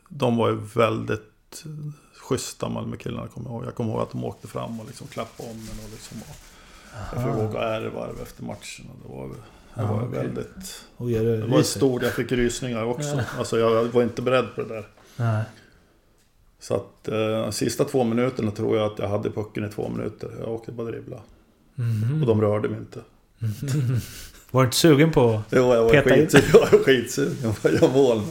Speaker 1: de var ju väldigt schyssta Malmökillarna kommer jag ihåg. Jag kommer ihåg att de åkte fram och liksom klappade om en och liksom... Och jag fick åka ärevarv efter matchen. Och det var, det var
Speaker 2: Ah, okej.
Speaker 1: väldigt...
Speaker 2: Oj, är det
Speaker 1: Det var stort, jag fick rysningar också. Alltså jag var inte beredd på det där.
Speaker 2: Nej.
Speaker 1: Så att eh, de sista två minuterna tror jag att jag hade pucken i två minuter. Jag åkte bara dribbla.
Speaker 2: Mhm.
Speaker 1: Och de rörde mig inte.
Speaker 2: Var du inte sugen på...
Speaker 1: Jo, jag var
Speaker 2: Peta in.
Speaker 1: skitsugen. Jag var skitsugen att göra mål.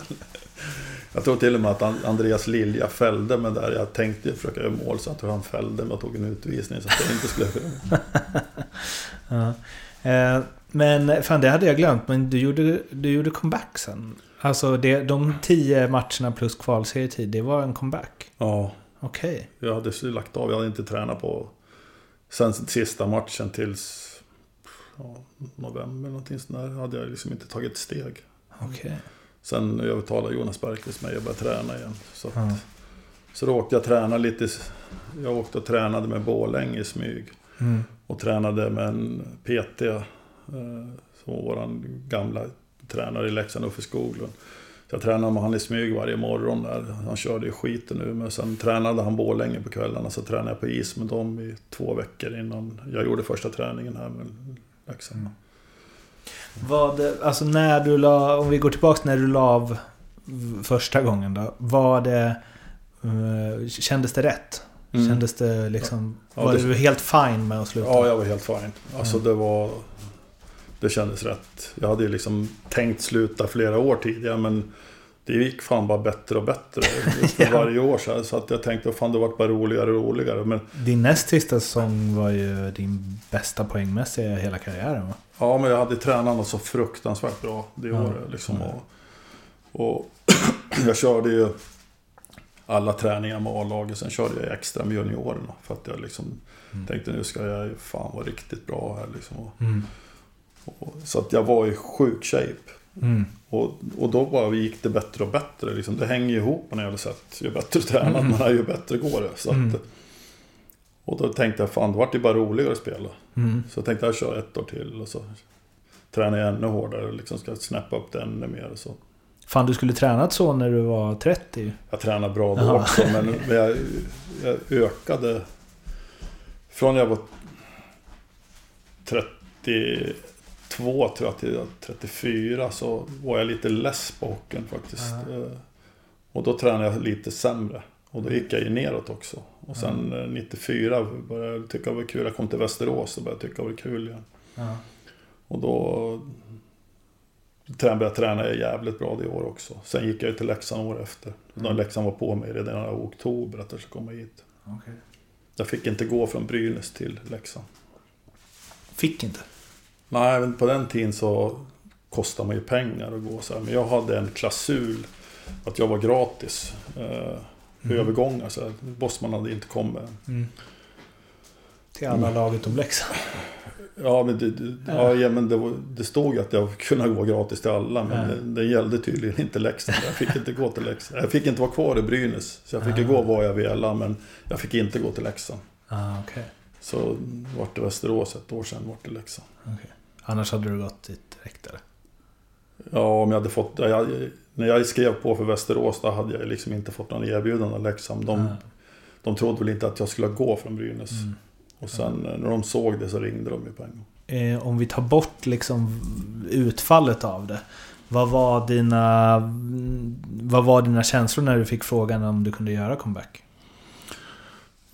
Speaker 1: Jag tror till och med att An- Andreas Lilja fällde mig där. Jag tänkte försöka göra mål så jag tror han fällde mig och tog en utvisning så att jag inte skulle...
Speaker 2: Ja. Eh, men fan, det hade jag glömt. Men du gjorde, du gjorde comeback sen. Alltså det, de tio matcherna plus kvalserietid, det var en comeback?
Speaker 1: Ja,
Speaker 2: Okej.
Speaker 1: jag hade lagt av. Jag hade inte tränat på... Sen sista matchen tills... Ja, november någonting sånt där. Hade jag liksom inte tagit steg.
Speaker 2: Okej.
Speaker 1: Sen övertalade Jonas Bergqvist mig att börja träna igen. Så, att,
Speaker 2: Ja.
Speaker 1: så då åkte jag träna lite. Jag åkte och tränade med Borlänge i smyg.
Speaker 2: Mm.
Speaker 1: Och tränade med en PT. Eh, som var vår gamla tränare i Leksand, Uffe Skoglund. Så jag tränade med han i smyg varje morgon där. Han körde ju skiten nu. Men sen tränade han Borlänge på kvällarna. Så tränade jag på is med dem i två veckor innan jag gjorde första träningen här med Leksand.
Speaker 2: Vad, alltså när du la, om vi går tillbaka när du la av första gången då. Var det... eh, kändes det rätt?
Speaker 1: Mm.
Speaker 2: Kändes det liksom...
Speaker 1: Ja,
Speaker 2: var
Speaker 1: det-
Speaker 2: du helt fine med att sluta?
Speaker 1: Ja, jag var helt fine. Alltså det var... Det kändes rätt. Jag hade ju liksom tänkt sluta flera år tidigare men det gick fan bara bättre och bättre för
Speaker 2: Ja.
Speaker 1: varje år. Så, här, så att jag tänkte fan det vart bara roligare och roligare. Men,
Speaker 2: Din näst sista säsong var ju din bästa poängmässiga hela karriären va?
Speaker 1: ja, men jag hade tränat något så fruktansvärt bra det
Speaker 2: Ja.
Speaker 1: året. Liksom, och, och jag körde ju alla träningar med A-laget. Sen körde jag extra med juniorerna. För att jag liksom tänkte nu ska jag fan vara riktigt bra här. Liksom, och,
Speaker 2: Mm.
Speaker 1: och, så att jag var i sjuk shape.
Speaker 2: Mm.
Speaker 1: Och, och då bara gick det bättre och bättre. Liksom. Det hänger ju ihop på något jävla sätt. Ju bättre tränat man är, ju bättre går det. Så
Speaker 2: Mm.
Speaker 1: att, och då tänkte jag, fan det vart ju bara roligare att spela.
Speaker 2: Mm.
Speaker 1: Så jag tänkte jag kör ett år till och så tränar jag ännu hårdare. och Liksom ska snäppa upp det ännu mer. Och så.
Speaker 2: Fan, du skulle tränat så när du var 30.
Speaker 1: Jag tränar bra då också, men jag, jag ökade... Från jag var 32 tror jag till 34 så var jag lite less på hockeyn faktiskt. Eh, Och då tränade jag lite sämre. Och då gick jag ju neråt också. Och sen eh, 94 började jag tycka det var kul. Jag kom till Västerås och började tycka det var kul igen.
Speaker 2: Ja.
Speaker 1: Och då började jag träna jävligt bra det år också. Sen gick jag ju till Leksand år efter. Mm. Leksand var på mig redan i oktober att jag skulle komma hit.
Speaker 2: Okej.
Speaker 1: Jag fick inte gå från Brynäs till Leksand.
Speaker 2: Fick inte?
Speaker 1: Nej, men på den tiden så kostade man ju pengar att gå så här. Men jag hade en klausul att jag var gratis. Eh, Övergångar så här. Bosman hade inte kommit.
Speaker 2: Mm. Till alla lag utom Leksand.
Speaker 1: Ja, men det, det, ja. ja, men det, var, det stod att jag kunde gå gratis till alla. Men
Speaker 2: Ja.
Speaker 1: det, det gällde tydligen inte Leksand. Jag fick inte gå till Leksand. Jag fick inte vara kvar i Brynäs. Så jag fick ju gå var jag ville. Men jag fick inte gå till Leksand.
Speaker 2: Ah, okej.
Speaker 1: Så vart det Västerås ett år sedan, vart det Leksand.
Speaker 2: Okej. Annars hade du gått dit direkt eller?
Speaker 1: Ja, om jag hade fått... Jag, när jag skrev på för Västerås, då hade jag liksom inte fått någon erbjudande av Leksand. De,
Speaker 2: Ah.
Speaker 1: de trodde väl inte att jag skulle gå från Brynäs.
Speaker 2: Mm.
Speaker 1: Och sen eh, när de såg det så ringde de ju på en gång.
Speaker 2: Eh, om vi tar bort liksom utfallet av det. Vad var dina... Vad var dina känslor när du fick frågan om du kunde göra comeback?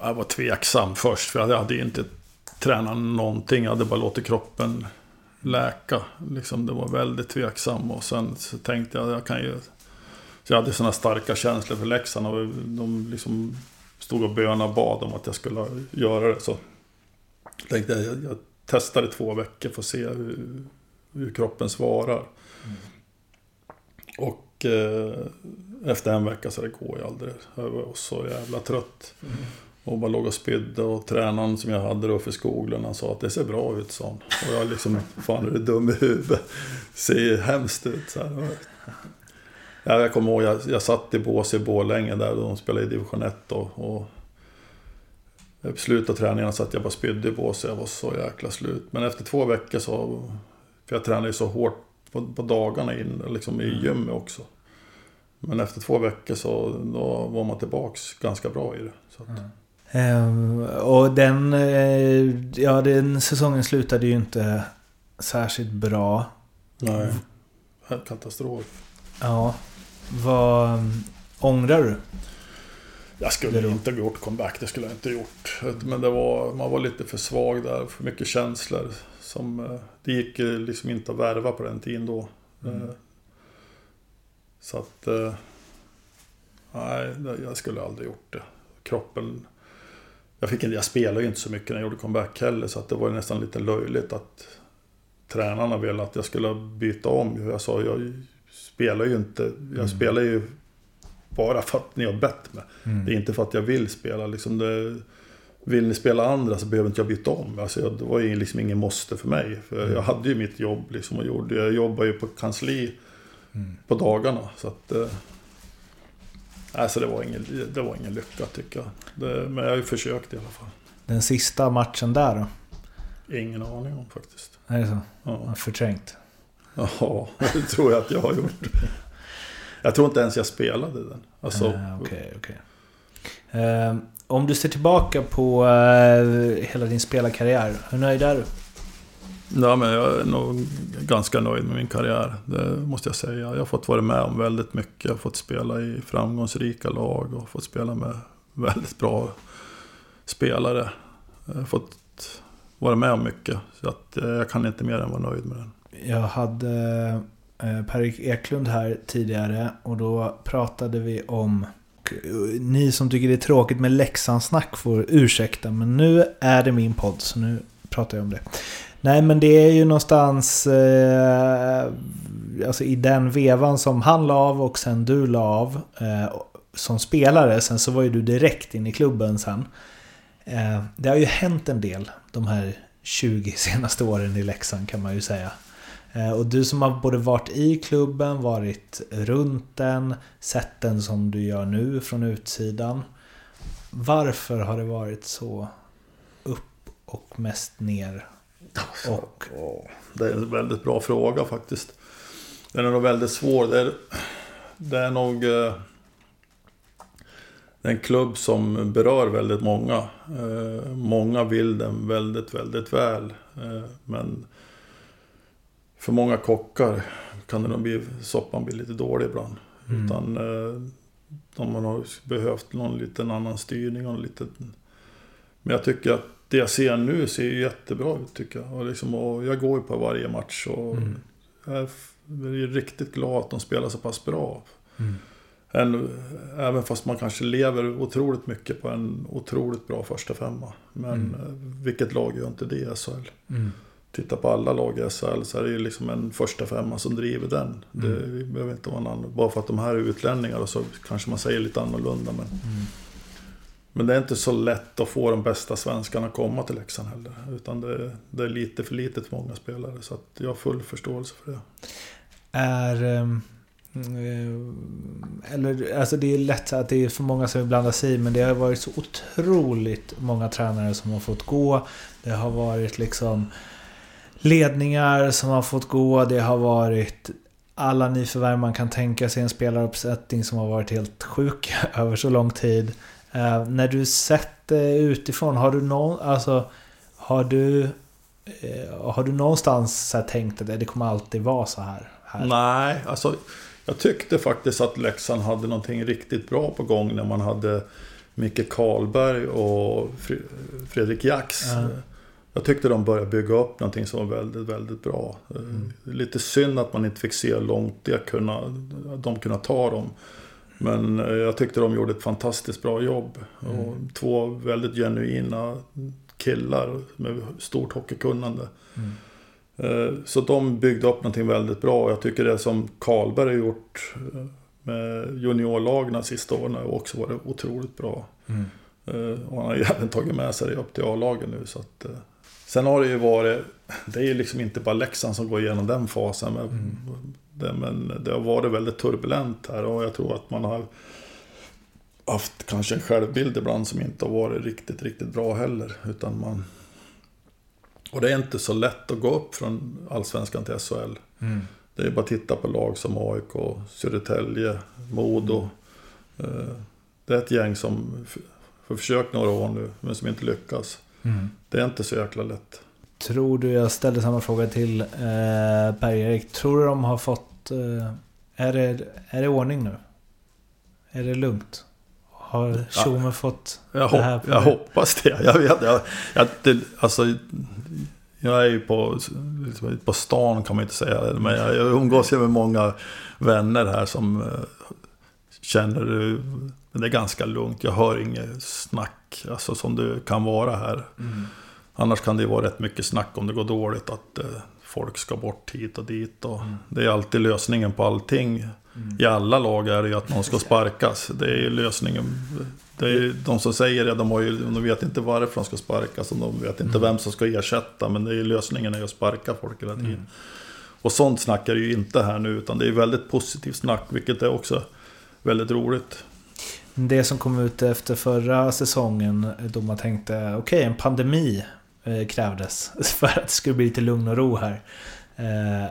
Speaker 1: Jag var tveksam först, för jag hade ju inte tränat någonting. Jag hade bara låtit kroppen läka. Liksom, det var väldigt tveksam. Och sen så tänkte jag, jag kan ju... Så jag hade sådana starka känslor för Leksand. Och de liksom stod och bönade och bad om att jag skulle göra det. Så tänkte jag, jag, jag testar i två veckor för att se hur, hur kroppen svarar. Och eh, efter en vecka så det går ju aldrig. Jag var så jävla trött. Och bara låg och spydde och tränaren som jag hade då för Skoglund han sa att det ser bra ut han. Och jag liksom, fan är du dum i huvudet? Ser hemskt ut så här. Ja, jag kommer ihåg, jag, jag satt i bås i Borlänge där de spelade i division 1 då. Och i slutet av träningen satt jag bara spydde i bås jag var så jäkla slut. Men efter två veckor så... För jag tränade ju så hårt på, på dagarna in, liksom i gymmet också. Men efter två veckor så då var man tillbaks ganska bra i det. Så att,
Speaker 2: Ehm, och den, eh, ja, den säsongen slutade ju inte särskilt bra.
Speaker 1: Nej, katastrof.
Speaker 2: Ja, vad mm, ångrar du?
Speaker 1: Jag skulle inte ha gjort comeback, det skulle jag inte ha gjort. Men det var, man var lite för svag där, för mycket känslor. Som, eh, det gick liksom inte att värva på den tiden då. Eh, Så att... Nej, jag skulle aldrig gjort det. Kroppen... Jag, fick, jag spelade ju inte så mycket när jag gjorde comeback heller, så att det var nästan lite löjligt att tränarna ville att jag skulle byta om. Jag sa, jag spelar ju inte... Jag spelar ju bara för att ni har bett mig. Det är inte för att jag vill spela. Liksom det, vill ni spela andra så behöver inte jag byta om. Alltså jag, det var ju liksom ingen måste för mig. För jag hade ju mitt jobb liksom och gjorde, jag jobbade ju på kansli på dagarna. Så att... Eh, alltså det var ingen, det var ingen lycka tycker jag. Det, men jag har ju försökt i alla fall.
Speaker 2: Den sista matchen där då?
Speaker 1: Ingen aning om faktiskt.
Speaker 2: Är det så?
Speaker 1: Ja,
Speaker 2: Förträngt?
Speaker 1: ja det tror jag att jag har gjort. Jag tror inte ens jag spelade den. Alltså,
Speaker 2: Eh, Okej, okej. Ehm, om du ser tillbaka på eh, hela din spelarkarriär, hur nöjd är du?
Speaker 1: Ja, men jag är nog ganska nöjd med min karriär. Det måste jag säga. Jag har fått vara med om väldigt mycket. Jag har fått spela i framgångsrika lag och fått spela med väldigt bra spelare. Jag har fått vara med om mycket. Så att eh, jag kan inte mer än vara nöjd med den.
Speaker 2: Jag hade eh, Per Eklund här tidigare och då pratade vi om ni som tycker det är tråkigt med Leksandssnack får ursäkta men nu är det min podd så nu pratar jag om det. Nej men det är ju någonstans eh, alltså i den vevan som han la av och sen du la av eh, som spelare. Sen så var ju du direkt in i klubben sen. Eh, det har ju hänt en del de här 20 senaste åren i Leksand kan man ju säga. Eh, Och du som har både varit i klubben, varit runt den, sett den som du gör nu från utsidan. Varför har det varit så upp och mest ner? Och
Speaker 1: Det är en väldigt bra fråga faktiskt. Den är nog väldigt svår. Det är, det är nog... eh, Det är en klubb som berör väldigt många. Eh, Många vill den väldigt, väldigt väl. Eh, Men för många kockar kan det nog bli, soppan bli lite dålig ibland. Utan eh, de har behövt någon liten annan styrning och lite... Men jag tycker att det jag ser nu ser ju jättebra ut tycker jag. Och, liksom, och jag går ju på varje match och jag är jag är riktigt glad att de spelar så pass bra. Än, även fast man kanske lever otroligt mycket på en otroligt bra första femma. Men eh, vilket lag gör inte det i SHL? Titta på alla lag i SHL så är det ju liksom en första femma som driver den. Det behöver inte vara någon annan. Bara för att de här är utlänningar och så kanske man säger lite annorlunda. Men, men det är inte så lätt att få de bästa svenskarna att komma till Leksand heller. Utan det, det är lite för litet för många spelare. Så att jag har full förståelse för det.
Speaker 2: är... Ehm, eh, eller, alltså det är lätt att det är för många som vill blanda sig i, men det har varit så otroligt många tränare som har fått gå. Det har varit liksom ledningar som har fått gå. Det har varit alla nyförvärv man kan tänka sig. En spelaruppsättning som har varit helt sjuk över så lång tid. Eh, när du sett det utifrån, har du någon... Alltså, har du... eh, har du någonstans så tänkt att det kommer alltid vara så här? här?
Speaker 1: Nej, alltså jag tyckte faktiskt att Leksand hade någonting riktigt bra på gång när man hade Micke Karlberg och Fre- Fredrik Jax.
Speaker 2: Ja.
Speaker 1: Jag tyckte de började bygga upp någonting som var väldigt, väldigt bra.
Speaker 2: Mm.
Speaker 1: Lite synd att man inte fick se hur långt det kunna, de kunde ta dem. Men eh, jag tyckte de gjorde ett fantastiskt bra jobb.
Speaker 2: Mm.
Speaker 1: Och två väldigt genuina killar med stort hockeykunnande.
Speaker 2: Mm.
Speaker 1: Eh, Så de byggde upp någonting väldigt bra. Och Jag tycker det som Karlberg har gjort eh, med juniorlagen de sista åren har också varit otroligt bra.
Speaker 2: Mm.
Speaker 1: Och han har ju även tagit med sig det upp till A-lagen nu. Så att, sen har det ju varit, det är ju liksom inte bara Leksand som går igenom den fasen. Men, det, men det har varit väldigt turbulent här och jag tror att man har haft kanske en självbild ibland som inte har varit riktigt, riktigt bra heller. Utan man... Och det är inte så lätt att gå upp från Allsvenskan till SHL. Det är bara att titta på lag som AIK, Södertälje, Modo. Eh, Det är ett gäng som har försökt några år nu, men som inte lyckas. Det är inte så jäkla lätt.
Speaker 2: Tror du, jag ställde samma fråga till eh, Per-Erik. Tror du de har fått... Eh, är, det, är det ordning nu? Är det lugnt? Har Tjomme fått
Speaker 1: Jag,
Speaker 2: det här på
Speaker 1: jag hoppas det. Jag vet, jag, jag, det, alltså, jag är ju på, liksom, på stan kan man inte säga. Men jag, jag umgås ju med många vänner här som eh, känner det. Men det är ganska lugnt. Jag hör inget snack. Alltså som det kan vara här. Annars kan det ju vara rätt mycket snack om det går dåligt. Att eh, folk ska bort hit och dit. Och Det är alltid lösningen på allting. I alla lag är det ju att någon ska sparkas. Det är ju lösningen. Det är de som säger det, de, har ju, de vet inte varför de ska sparkas. Och de vet inte vem som ska ersätta. Men det är ju lösningen är att sparka folk hela tiden. Och sånt snack är det ju inte här nu. Utan det är väldigt positivt snack. Vilket är också väldigt roligt.
Speaker 2: Det som kom ut efter förra säsongen då man tänkte okej, en pandemi krävdes för att det skulle bli lite lugn och ro här. Eh,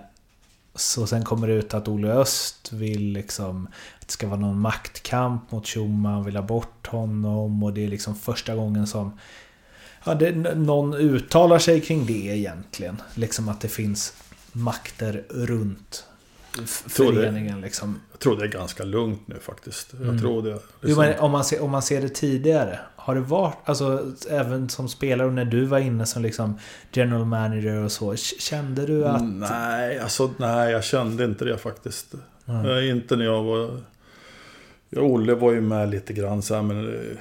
Speaker 2: så sen kommer det ut att Olle Öst vill liksom att det ska vara någon maktkamp mot Schuma, han vill ha bort honom och det är liksom första gången som ja, det, någon uttalar sig kring det egentligen. Liksom att det finns makter runt
Speaker 1: det.
Speaker 2: föreningen liksom.
Speaker 1: Jag tror det är ganska lugnt nu faktiskt. Jag tror det.
Speaker 2: Jo,
Speaker 1: Liksom.
Speaker 2: men om, man ser, om man ser det tidigare. Har det varit, alltså även som spelare och när du var inne som liksom general manager och så. Kände du att...
Speaker 1: Nej, alltså nej, jag kände inte det faktiskt.
Speaker 2: Mm.
Speaker 1: Inte när jag var... Ja, Olle var ju med lite grann så här, men... eh,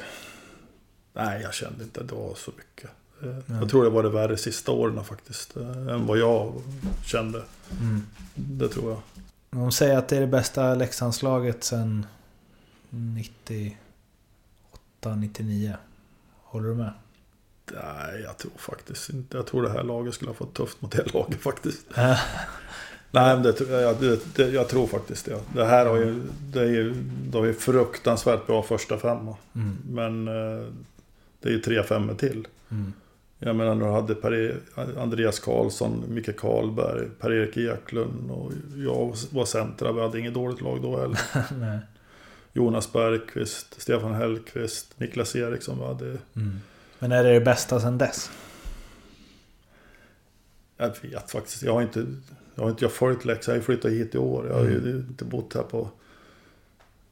Speaker 1: Nej, jag kände inte att det var så mycket. Eh, Jag tror det var det värre sista åren faktiskt. Än vad jag kände.
Speaker 2: Mm.
Speaker 1: Det tror jag.
Speaker 2: De säger att det är det bästa Leksandslaget sedan 98, 99. Håller du med?
Speaker 1: Nej, jag tror faktiskt inte. Jag tror det här laget skulle ha fått tufft mot det laget faktiskt. Nej, men det, jag, det, det, jag tror faktiskt det. Det här har ju... Det är ju, det har ju fruktansvärt bra första femma.
Speaker 2: mm,
Speaker 1: Men eh, det är ju tre femmor till.
Speaker 2: mm,
Speaker 1: Jag menar, du hade per Andreas Karlsson, Micke Karlberg, Per-Erik Eklund och jag var centra. Vi hade inget dåligt lag då heller. Jonas Bergqvist, Stefan Hellqvist, Niklas Eriksson. Vi hade,
Speaker 2: Mm. Men är det det bästa sedan dess?
Speaker 1: jag vet faktiskt, jag har inte, jag har inte jag följt Leksand. Jag har flyttat hit i år. Jag har ju inte bott här på,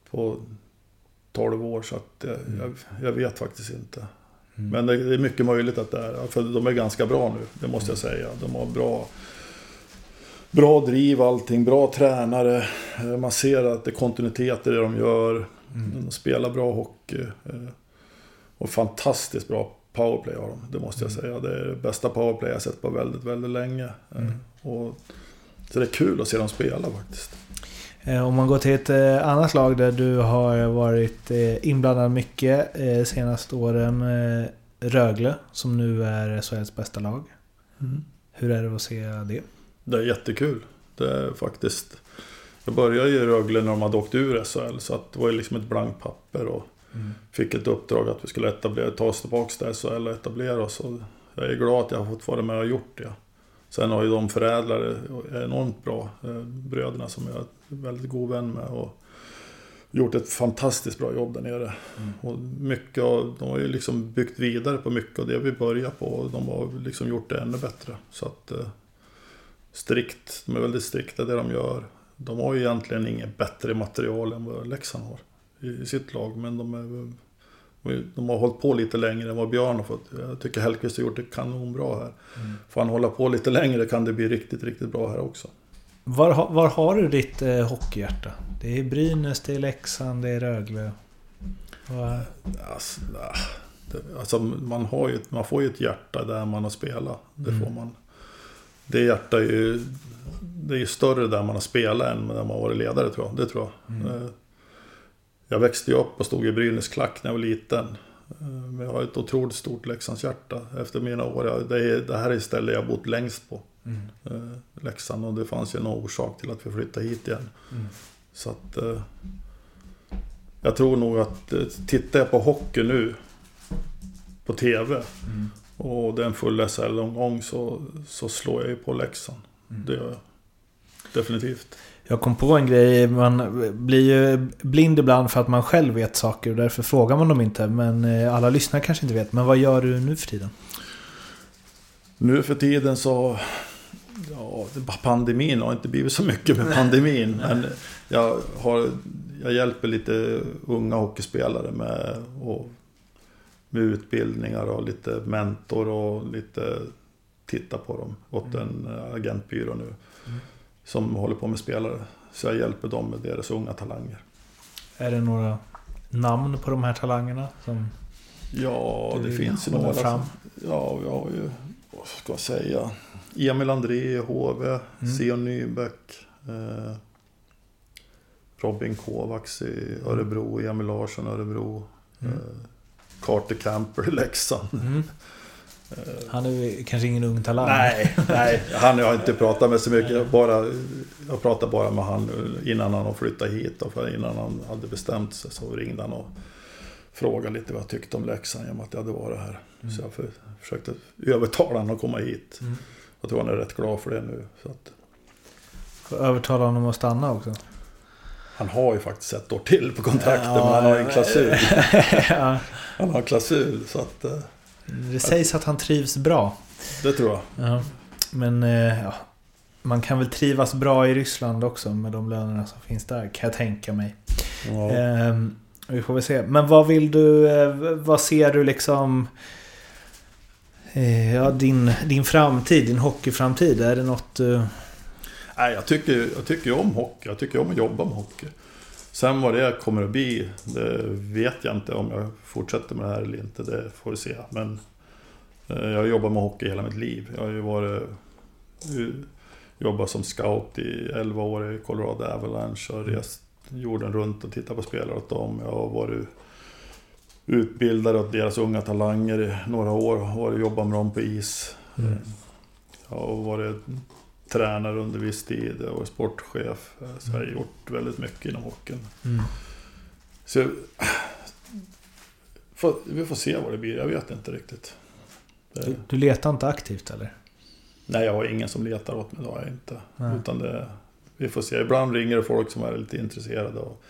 Speaker 1: på 12 år. Så att jag, jag, jag vet faktiskt inte. Men det, det är mycket möjligt att det är. För de är ganska bra nu, det måste jag säga. De har bra, bra driv allting, bra tränare. Eh, Man ser att det är kontinuitet i det de gör. De spelar bra hockey. eh, Och fantastiskt bra powerplay har de, det måste jag säga. Det är det bästa powerplay jag sett på väldigt, väldigt länge. Eh, Och, så det är kul att se dem spela faktiskt.
Speaker 2: Om man går till ett annat lag där du har varit inblandad mycket eh, senaste åren. Rögle, som nu är SHLs bästa lag. Hur är det att se det?
Speaker 1: Det är jättekul. Det är faktiskt... Jag började i Rögle när de hade åkt ur SHL. Så att det var liksom ett blankt papper. Och fick ett uppdrag att vi skulle etablera, ta oss tillbaka till SHL och etablera oss. Och jag är glad att jag har fått vara med och gjort det. Sen har ju de förädlare enormt bra. eh, Bröderna som jag är väldigt god vän med. Och gjort ett fantastiskt bra jobb där nere. Och mycket av, de har ju liksom byggt vidare på mycket av det vi började på. Och de har liksom gjort det ännu bättre. Så att eh, strikt, de är väldigt strikta det de gör. De har ju egentligen inget bättre material än vad Leksand har i, sitt lag. Men de, är, de har hållit på lite längre än vad Björn har fått. Jag tycker Hellkvist har gjort det kanonbra här. Får han hålla på lite längre kan det bli riktigt, riktigt bra här också.
Speaker 2: Var, var har du ditt eh, hockeyhjärta? Det är Brynäs, det är Leksand, det är Rögle. Var,
Speaker 1: Alltså, alltså man, har ju, man får ju ett hjärta där man har spelat. Det får man. Det hjärta är ju, det är ju större där man har spelat än där man har varit ledare tror jag. Det tror jag. Eh, Jag växte ju upp och stod i Brynäs klack när jag var liten. Eh, Men jag har ett otroligt stort Leksandshjärta efter mina år. Det, är, det här är stället jag bott längst på. Eh, Leksand och det fanns ju någon orsak till att vi flyttade hit igen. Så att... Jag tror nog att tittar jag på hockey nu på TV och det är en full SHL-omgång så, så slår jag ju på Leksand. Det gör jag. Definitivt.
Speaker 2: Jag kom på en grej, man blir ju blind ibland för att man själv vet saker och därför frågar man dem inte. Men eh, alla lyssnare kanske inte vet. Men vad gör du nu för tiden?
Speaker 1: Nu för tiden så... Ja, pandemin har inte blivit så mycket med pandemin. men jag, har, jag hjälper lite unga hockeyspelare med, och, med utbildningar och lite mentor och lite titta på dem åt en eh, agentbyrå nu. Som håller på med spelare. Så jag hjälper dem med deras unga talanger.
Speaker 2: Är det några namn på de här talangerna? Som
Speaker 1: Ja, det finns ju några.
Speaker 2: fram?
Speaker 1: Ja, vi har ju, vad ska jag säga, Emil André HV,
Speaker 2: Mm.
Speaker 1: Sion Nybeck, eh, Robin Kovacs i Örebro, Emil Larsson i Örebro,
Speaker 2: Mm.
Speaker 1: eh, Carter Camper i Leksand.
Speaker 2: Mm. Han är ju kanske ingen ung talang.
Speaker 1: Nej, nej, han har jag inte pratat med så mycket. Jag, bara, jag pratade bara med han innan han flyttade hit. Och innan han hade bestämt sig så ringde han och frågade lite vad jag tyckte om Leksand i och med att jag hade varit här. Så jag för, försökte övertala honom att komma hit.
Speaker 2: Mm.
Speaker 1: Jag tror han är rätt glad för det nu. Så att,
Speaker 2: övertala honom att stanna också.
Speaker 1: Han har ju faktiskt ett år till på kontraktet,
Speaker 2: Ja,
Speaker 1: men han har en klausul.
Speaker 2: ja,
Speaker 1: Han har en klausul, så att, eh,
Speaker 2: det sägs att han trivs bra.
Speaker 1: det tror jag.
Speaker 2: Ja. Men eh, ja, man kan väl trivas bra i Ryssland också med de lönerna som finns där kan jag tänka mig.
Speaker 1: Ja.
Speaker 2: Ehm, vi får väl se. Men vad vill du, eh, vad ser du liksom Ja, din, din framtid, din hockeyframtid. Är det något... eh,
Speaker 1: Nej, jag tycker, jag tycker om hockey. Jag tycker om att jobba med hockey. Sen vad det kommer att bli, det vet jag inte om jag fortsätter med det här eller inte. Det får vi se. Men eh, jag har jobbat med hockey hela mitt liv. Jag har ju varit, eh, jobbat som scout i 11 år i Colorado Avalanche och rest jorden runt och tittat på spelare åt dem. Jag har varit utbildare åt deras unga talanger i några år. Har och jobbat med dem på is.
Speaker 2: Mm.
Speaker 1: Jag har varit tränare under viss tid och sportchef. Så jag har gjort väldigt mycket inom hockeyn.
Speaker 2: Mm.
Speaker 1: Så får, vi får se vad det blir, jag vet inte riktigt. Det,
Speaker 2: Du, du letar inte aktivt eller?
Speaker 1: nej, jag har ingen som letar åt mig, det har jag inte.
Speaker 2: Nej.
Speaker 1: Utan det, vi får se. Ibland ringer det folk som är lite intresserade. Och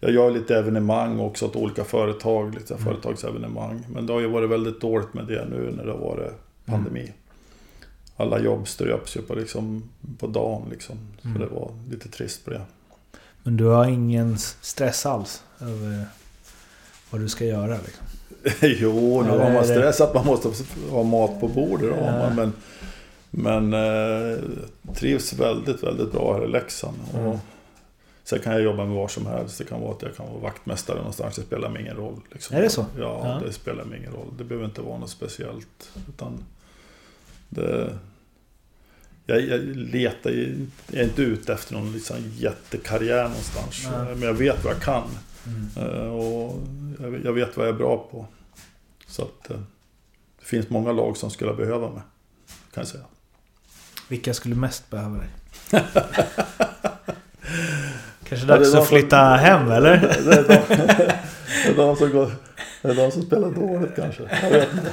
Speaker 1: jag gör lite evenemang också åt olika företag, lite
Speaker 2: Mm.
Speaker 1: företagsevenemang. Men det har ju varit väldigt dåligt med det nu när det har varit pandemi. Alla jobb ströps ju på, liksom, på dagen liksom. Så
Speaker 2: Mm.
Speaker 1: det var lite trist på det.
Speaker 2: Men du har ingen stress alls över vad du ska göra liksom?
Speaker 1: jo, nu har man stress att man måste ha mat på bordet.
Speaker 2: Ja.
Speaker 1: man, men men eh, trivs väldigt, väldigt bra här i Leksand.
Speaker 2: Mm.
Speaker 1: Och sen kan jag jobba med vad som helst. Det kan vara att jag kan vara vaktmästare någonstans. Det spelar mig ingen roll. Liksom.
Speaker 2: Är det så?
Speaker 1: Ja,
Speaker 2: Ja.
Speaker 1: det spelar mig ingen roll. Det behöver inte vara något speciellt. Utan det, jag, jag letar ju, jag är inte ute efter någon liksom jättekarriär någonstans.
Speaker 2: Nej.
Speaker 1: Men jag vet vad jag kan.
Speaker 2: Mm.
Speaker 1: Eh, Och jag jag vet vad jag är bra på. Så att eh, det finns många lag som skulle behöva mig. Kan jag säga.
Speaker 2: Vilka skulle mest behöva dig? Kanske
Speaker 1: Ja,
Speaker 2: dags
Speaker 1: de
Speaker 2: att
Speaker 1: som-
Speaker 2: flytta hem eller?
Speaker 1: Det är de, det är de som, går, det är de som spelar dåligt kanske. Jag vet inte.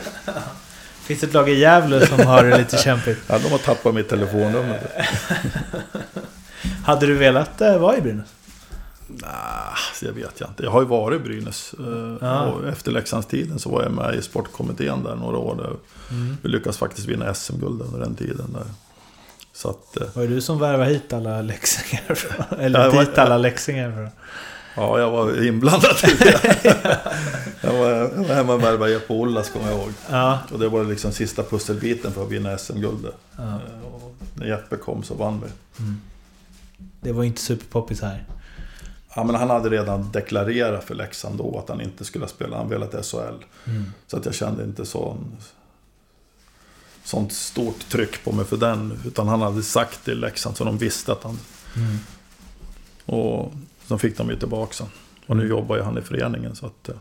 Speaker 2: Finns det ett lag i Gävle som har det lite kämpigt?
Speaker 1: Ja, de har tappat mitt telefonnummer.
Speaker 2: Hade du velat eh, vara i Brynäs?
Speaker 1: Nah, det vet jag inte. Jag har ju varit i Brynäs. eh,
Speaker 2: Ja.
Speaker 1: Efter Leksandstiden så var jag med i sportkommittén där några år. Där
Speaker 2: Mm.
Speaker 1: vi lyckades faktiskt vinna SM-guld under den tiden. Där. Så att, eh,
Speaker 2: Var det du som värvade hit alla från- Eller
Speaker 1: var-
Speaker 2: dit alla läxingar?
Speaker 1: Ja, jag var inblandad i det. jag, var, jag var hemma och värvade på Ollas kommer jag ihåg.
Speaker 2: Ja.
Speaker 1: Och det var liksom sista pusselbiten för att vinna SM-guldet.
Speaker 2: ja.
Speaker 1: Eh, Och när Jeppe kom så vann vi.
Speaker 2: Det var inte superpoppis här.
Speaker 1: Ja, men han hade redan deklarerat för Leksand då att han inte skulle spela. Han ville till SHL.
Speaker 2: Mm.
Speaker 1: Så att jag kände inte sån, sånt stort tryck på mig för den. Utan han hade sagt till Leksand så de visste att han...
Speaker 2: Mm.
Speaker 1: Och så fick de ju tillbaka sen. Och nu jobbar ju han i föreningen så att... eh,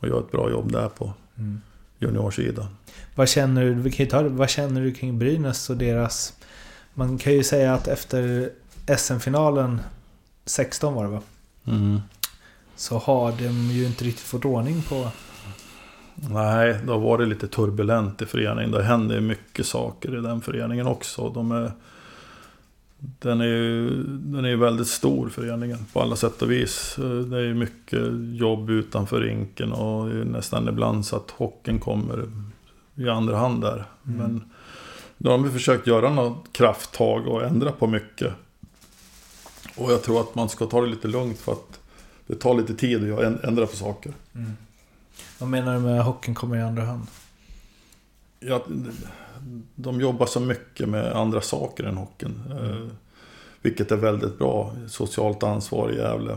Speaker 1: och gör ett bra jobb där på
Speaker 2: Mm.
Speaker 1: juniorsidan.
Speaker 2: Vad känner du, vi kan ju ta, det, vad känner du kring Brynäs och deras... Man kan ju säga att efter SM-finalen 16 var det va?
Speaker 1: Mm.
Speaker 2: Så har de ju inte riktigt fått ordning på...
Speaker 1: Nej, då var det lite turbulent i föreningen. Det händer ju mycket saker i den föreningen också. De är, den är ju den är väldigt stor föreningen på alla sätt och vis. Det är mycket jobb utanför rinken och nästan ibland så att hockeyn kommer i andra hand där. Men då har de försökt göra något krafttag och ändra på mycket. Och jag tror att man ska ta det lite lugnt för att det tar lite tid att ändra på saker.
Speaker 2: Vad menar du med hockeyn kommer i andra hand?
Speaker 1: Ja, de jobbar så mycket med andra saker än hockeyn. Eh, vilket är väldigt bra. Socialt ansvar i Gävle.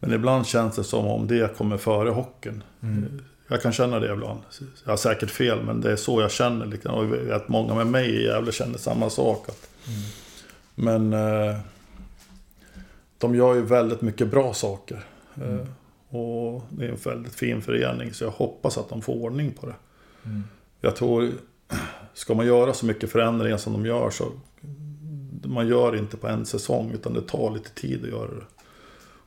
Speaker 1: Men ibland känns det som om det kommer före hockeyn. Eh, Jag kan känna det ibland. Jag har säkert fel, men det är så jag känner. Liksom. Och att många med mig i Gävle känner samma sak. Att, Men eh, de gör ju väldigt mycket bra saker. Eh, och det är en väldigt fin förening, så jag hoppas att de får ordning på det. Jag tror, ska man göra så mycket förändringar som de gör så man gör inte på en säsong utan det tar lite tid att göra det.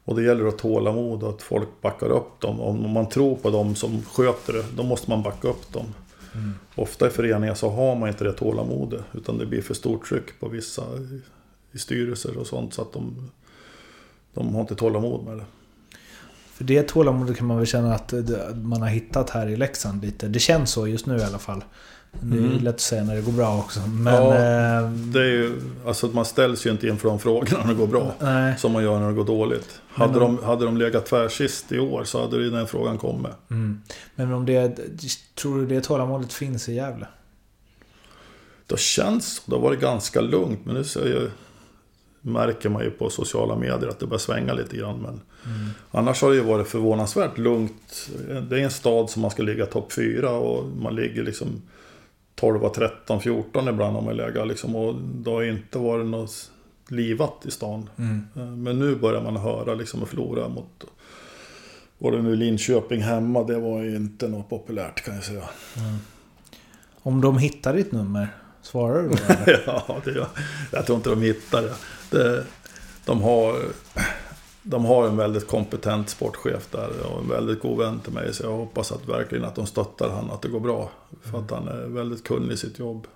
Speaker 1: Och det gäller att tålamod och att folk backar upp dem. Om man tror på dem som sköter det, då måste man backa upp dem. Ofta i föreningar så har man inte det tålamodet utan det blir för stort tryck på vissa i- styrelser och sånt så att de, de har inte tålamod med det.
Speaker 2: För det tålamodet kan man väl känna att man har hittat här i Leksand lite. Det känns så just nu i alla fall. Det är
Speaker 1: Mm.
Speaker 2: lätt att säga när det går bra också. Men...
Speaker 1: Ja.
Speaker 2: eh,
Speaker 1: Det är ju, alltså man ställs ju inte inför de frågorna när det går bra.
Speaker 2: nej.
Speaker 1: Som man gör när det går dåligt. Hade, de, hade de legat tvärsist i år så hade ju den frågan kommit.
Speaker 2: Mm. Men om det... Tror du det tålamodet finns i Gävle?
Speaker 1: Det känns det har varit ganska lugnt. Men nu jag, märker man ju på sociala medier att det börjar svänga lite grann. Men annars har det ju varit förvånansvärt lugnt. Det är en stad som man ska ligga topp 4 och man ligger liksom 12, 13, 14 ibland om man lägger liksom. Och det har inte varit något livat i stan. Eh, Men nu börjar man höra liksom och förlora mot var det nu Linköping hemma, det var ju inte något populärt kan jag säga.
Speaker 2: Om de hittar ditt nummer, svarar du då?
Speaker 1: ja, det, jag, jag tror inte de hittar det. det de, har, de har en väldigt kompetent sportchef där och en väldigt god vän till mig. Så jag hoppas att verkligen att de stöttar han, att det går bra. För att han är väldigt kunnig i sitt jobb.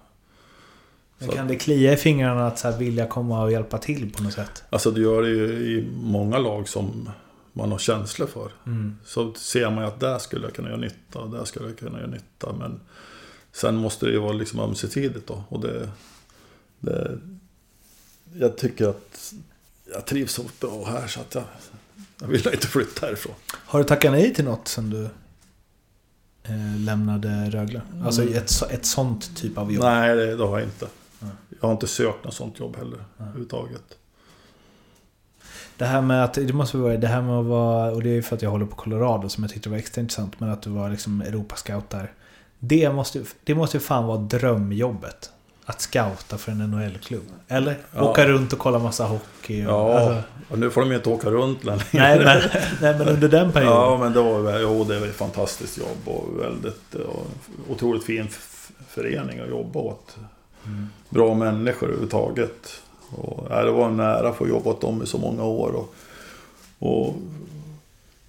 Speaker 2: Men kan det klia i fingrarna att så här vilja komma och hjälpa till på något sätt?
Speaker 1: Alltså det gör det ju i många lag som man har känslor för. Så ser man ju att där skulle jag kunna göra nytta och där skulle jag kunna göra nytta. Men sen måste det ju vara liksom ömsesidigt då. Och det, det, jag tycker att jag trivs så bra här så att jag, jag vill inte flytta härifrån.
Speaker 2: Har du tackat nej till något sen du eh, lämnade Rögle? Alltså ett, så- ett sånt typ av jobb?
Speaker 1: Nej, det, det har jag inte. Jag har inte sökt något sånt jobb heller överhuvudtaget.
Speaker 2: Det här med att, det måste vara det här med att vara, och det är ju för att jag håller på Colorado som jag tyckte var extra intressant, men att du var liksom Europascout där. Det måste, det måste ju fan vara drömjobbet. Att scouta för en NHL-klubb. Eller?
Speaker 1: Ja.
Speaker 2: Åka runt och kolla massa hockey. Och,
Speaker 1: Ja,
Speaker 2: alltså,
Speaker 1: och nu får de inte åka runt längre.
Speaker 2: nej, men, nej men under den perioden.
Speaker 1: Ja, men det var, jo, det var ett fantastiskt jobb och väldigt och otroligt fin förening att jobba åt. Bra människor överhuvudtaget. Och, ja, det var en ära att få jobba åt dem i så många år. Och, och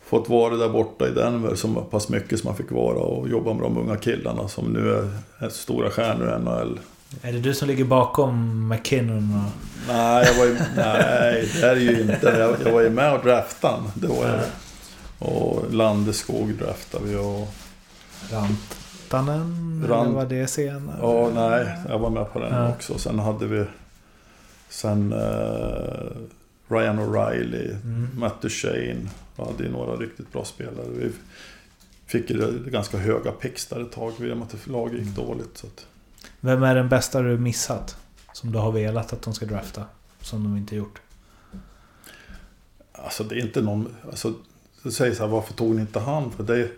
Speaker 1: fått vara där borta i Denver så pass mycket som man fick vara och jobba med de unga killarna som nu är, är stora stjärnor i NHL.
Speaker 2: Är det du som ligger bakom McKinnon och...
Speaker 1: Nej, jag var ju, nej, det är ju inte. Jag, jag var ju med och draftade. Det var jag. Och Landeskog draftade vi och...
Speaker 2: Rantanen?
Speaker 1: Rant-
Speaker 2: Eller var det senare?
Speaker 1: Ja, nej, jag var med på den
Speaker 2: Ja.
Speaker 1: också. Sen hade vi... Sen eh, Ryan O'Reilly,
Speaker 2: Mm.
Speaker 1: Matt Duchene. Vi hade ju några riktigt bra spelare. Vi fick ju ganska höga picks där ett tag i och med att laget gick dåligt. Så att,
Speaker 2: Vem är den bästa du missat? Som du har velat att de ska drafta? Som de inte gjort?
Speaker 1: alltså det är inte någon... Alltså, du säger så här, varför tog ni inte han? För det,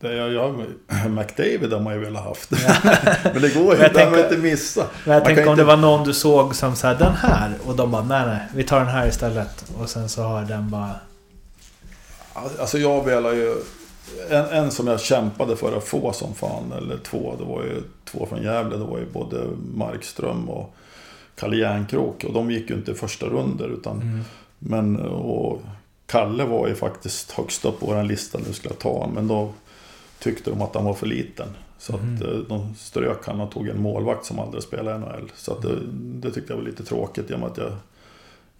Speaker 1: det jag, jag, McDavid har man ju velat haft. Men det går ju inte,
Speaker 2: tänker-
Speaker 1: inte missa.
Speaker 2: Men jag tänker om
Speaker 1: inte-
Speaker 2: det var någon du såg som sa den här och de bara nej nej, vi tar den här istället. Och sen så har den bara...
Speaker 1: Alltså jag velar ju... En, en som jag kämpade för att få som fan, eller två, det var ju två från Gävle. Det var ju både Markström och Kalle Järnkrok. Och de gick ju inte i första runder utan... Men och Kalle var ju faktiskt högst upp på vår lista nu skulle jag ta honom. Men då tyckte de att han var för liten. Så att eh, de strök han och tog en målvakt som aldrig spelade i NHL. Så att det, det tyckte jag var lite tråkigt i och med att jag,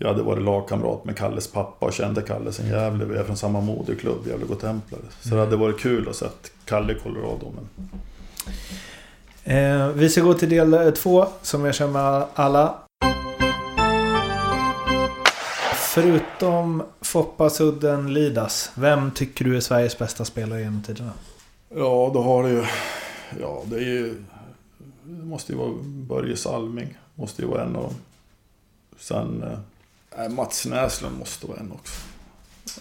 Speaker 1: jag hade varit lagkamrat med Kalles pappa och kände Kalle sen Gävle. Vi är från samma moderklubb, Gävle Godtemplare. Så det hade varit kul att se Kalle i Colorado. Men
Speaker 2: Eh, vi ska gå till del eh, två som jag känner alla. Förutom Foppa, Sudden, Lidas. Vem tycker du är Sveriges bästa spelare genom tiderna?
Speaker 1: Ja, då har det ju... Ja, det är ju... Det måste ju vara Börje Salming. Måste ju vara en av dem. Sen... Eh, Mats Näslund måste vara en också.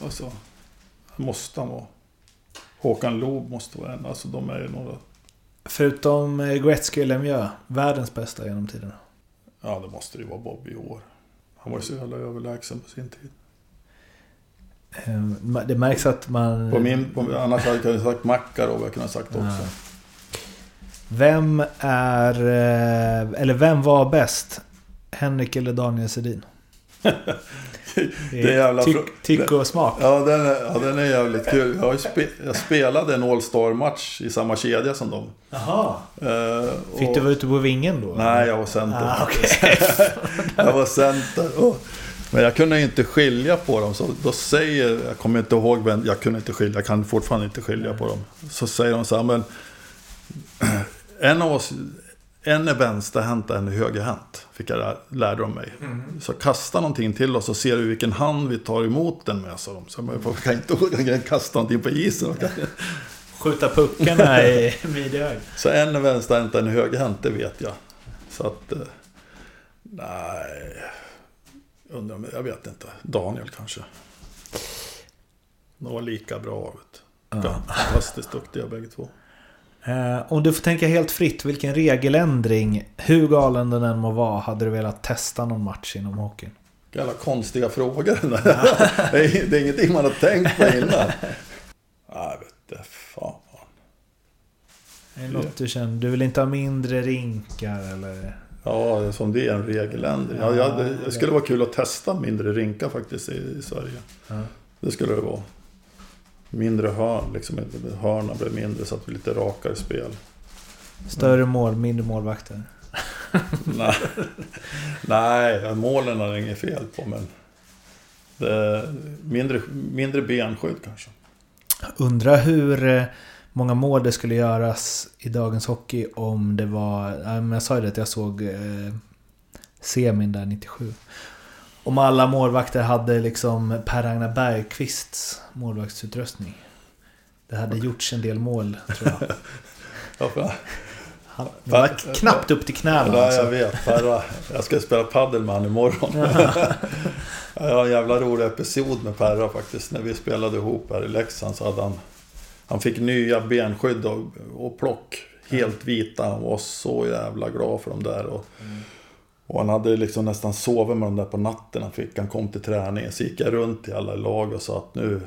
Speaker 1: Alltså... Måste han vara. Håkan Loob måste vara en. Alltså de är ju några...
Speaker 2: Förutom eh, Gretzky och Lemieux. Världens bästa genom tiderna.
Speaker 1: Ja, det måste ju vara Bobby Orr. Han var ju så jävla överlägsen på sin tid.
Speaker 2: Eh, det märks att man...
Speaker 1: På min, på, annars hade jag kunnat sagt Makarov, jag kunnat sagt också.
Speaker 2: Ja. Vem är... eh, Eller vem var bäst? Henrik eller Daniel Sedin?
Speaker 1: Det är jävla
Speaker 2: tyck, tyck och smak.
Speaker 1: Ja, den är, ja, den är jävligt kul. Jag, spe, jag spelade en All-Star-match i samma kedja som dem.
Speaker 2: Jaha.
Speaker 1: Eh,
Speaker 2: Fick
Speaker 1: och-
Speaker 2: du vara ute på vingen då?
Speaker 1: Nej, jag var center.
Speaker 2: Ah, okej.
Speaker 1: jag var center. Och, men jag kunde inte skilja på dem. Så då säger, jag kommer inte ihåg vem, jag kunde inte skilja, jag kan fortfarande inte skilja på dem. Så säger de så här, men en av oss, en är vänsterhänt en är högerhänt. Fick jag lä- lärde de mig. Så kasta någonting till oss och ser du vilken hand vi tar emot den med, sa de. Så bara, kan inte jag kan kasta någonting på isen.
Speaker 2: Skjuta puckarna i midjehög.
Speaker 1: Så en är vänsterhänt en är högerhänt, det vet jag. Så att... eh, Nej... Undrar om, jag vet inte. Daniel kanske. De var lika bra. Vet. Ja. Fantastiskt duktiga bägge två.
Speaker 2: Eh, om du får tänka helt fritt, vilken regeländring, hur galen den än må vara, hade du velat testa någon match inom hockeyn?
Speaker 1: Jävla konstiga frågor. det, är, det är ingenting man har tänkt på innan. Nej, jag vet inte. Fan.
Speaker 2: Är det något du känner? Du vill inte ha mindre rinkar eller?
Speaker 1: Ja, som det är en regeländring. Ja, ja, det, det skulle vara kul att testa mindre rinkar faktiskt i, i Sverige.
Speaker 2: Ja.
Speaker 1: Det skulle det vara. Mindre hörn, liksom. Hörna blir mindre så att det blir lite rakare spel.
Speaker 2: Större mål, mindre målvakter?
Speaker 1: Nej, Nej målen är det inget fel på men... Mindre, mindre benskydd kanske.
Speaker 2: Undra hur eh, många mål det skulle göras i dagens hockey om det var... Jag sa ju det att jag såg eh, semin där 97. Om alla målvakter hade liksom Per-Ragnar Bergqvists målvaktsutrustning. Det hade gjorts en del mål tror jag.
Speaker 1: Ja,
Speaker 2: Han, det var knappt upp till knäna.
Speaker 1: ja, jag
Speaker 2: Alltså.
Speaker 1: vet. Perra, jag ska spela padel med honom imorgon. jag har en jävla rolig episod med Perra faktiskt. När vi spelade ihop här i Leksand så hade han... Han fick nya benskydd och, och plock. Helt vita. Han var så jävla glad för dem där. Och, och han hade liksom nästan sovit med dem där på natten. Han fick. Han kom till träningen. Så gick jag runt till alla lag och sa att nu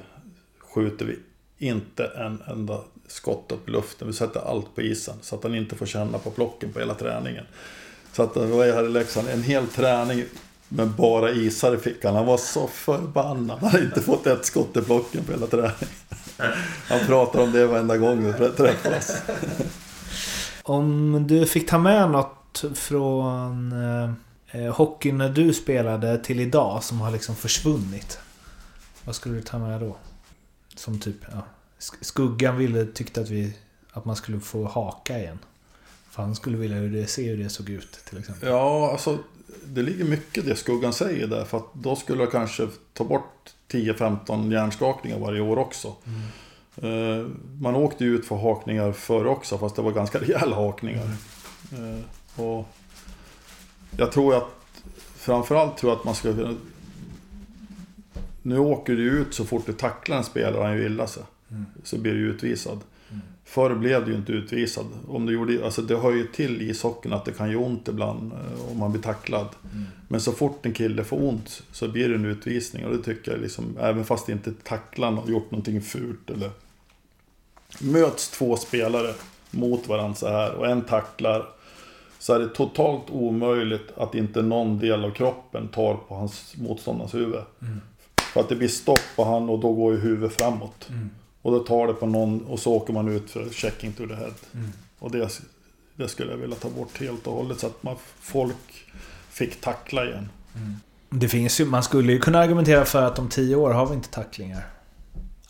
Speaker 1: skjuter vi inte en enda skott upp i luften. Vi sätter allt på isen. Så att han inte får känna på plocken på hela träningen. Så att det var jag här i Leksand. Liksom en hel träning med bara isar i fickan. Han var så förbannad. Han hade inte fått ett skott i plocken på hela träningen. Han pratar om det varenda gång vi träffas.
Speaker 2: Om du fick ta med något från eh, eh, hockeyn när du spelade till idag som har liksom försvunnit. Vad skulle du ta med då? Som typ, ja. Sk- Skuggan ville, tyckte att, vi, att man skulle få haka igen. För han skulle vilja hur det, se hur det såg ut till exempel.
Speaker 1: Ja, alltså det ligger mycket i det Skuggan säger där. För att då skulle jag kanske ta bort 10-15 hjärnskakningar varje år också. Eh, Man åkte ju ut för hakningar förr också, fast det var ganska rejäla hakningar. Eh, Och jag tror att, framförallt tror jag att man ska kunna... Nu åker du ut så fort du tacklar en spelare han ju illa sig. Så blir du utvisad. Förr blev du ju inte utvisad. Om du gjorde, alltså det hör ju till ishockeyn att det kan göra ont ibland eh, om man blir tacklad. Men så fort en kille får ont så blir det en utvisning. Och det tycker jag liksom, även fast inte tacklaren har gjort någonting fult eller... Möts två spelare mot varandra så här och en tacklar. Så är det totalt omöjligt att inte någon del av kroppen tar på hans motståndarens huvud. För att det blir stopp på han och då går ju huvudet framåt. Och då tar det på någon och så åker man ut för checking to the head. Och det, det skulle jag vilja ta bort helt och hållet så att man, folk fick tackla igen.
Speaker 2: Det finns ju, man skulle ju kunna argumentera för att om tio år har vi inte tacklingar.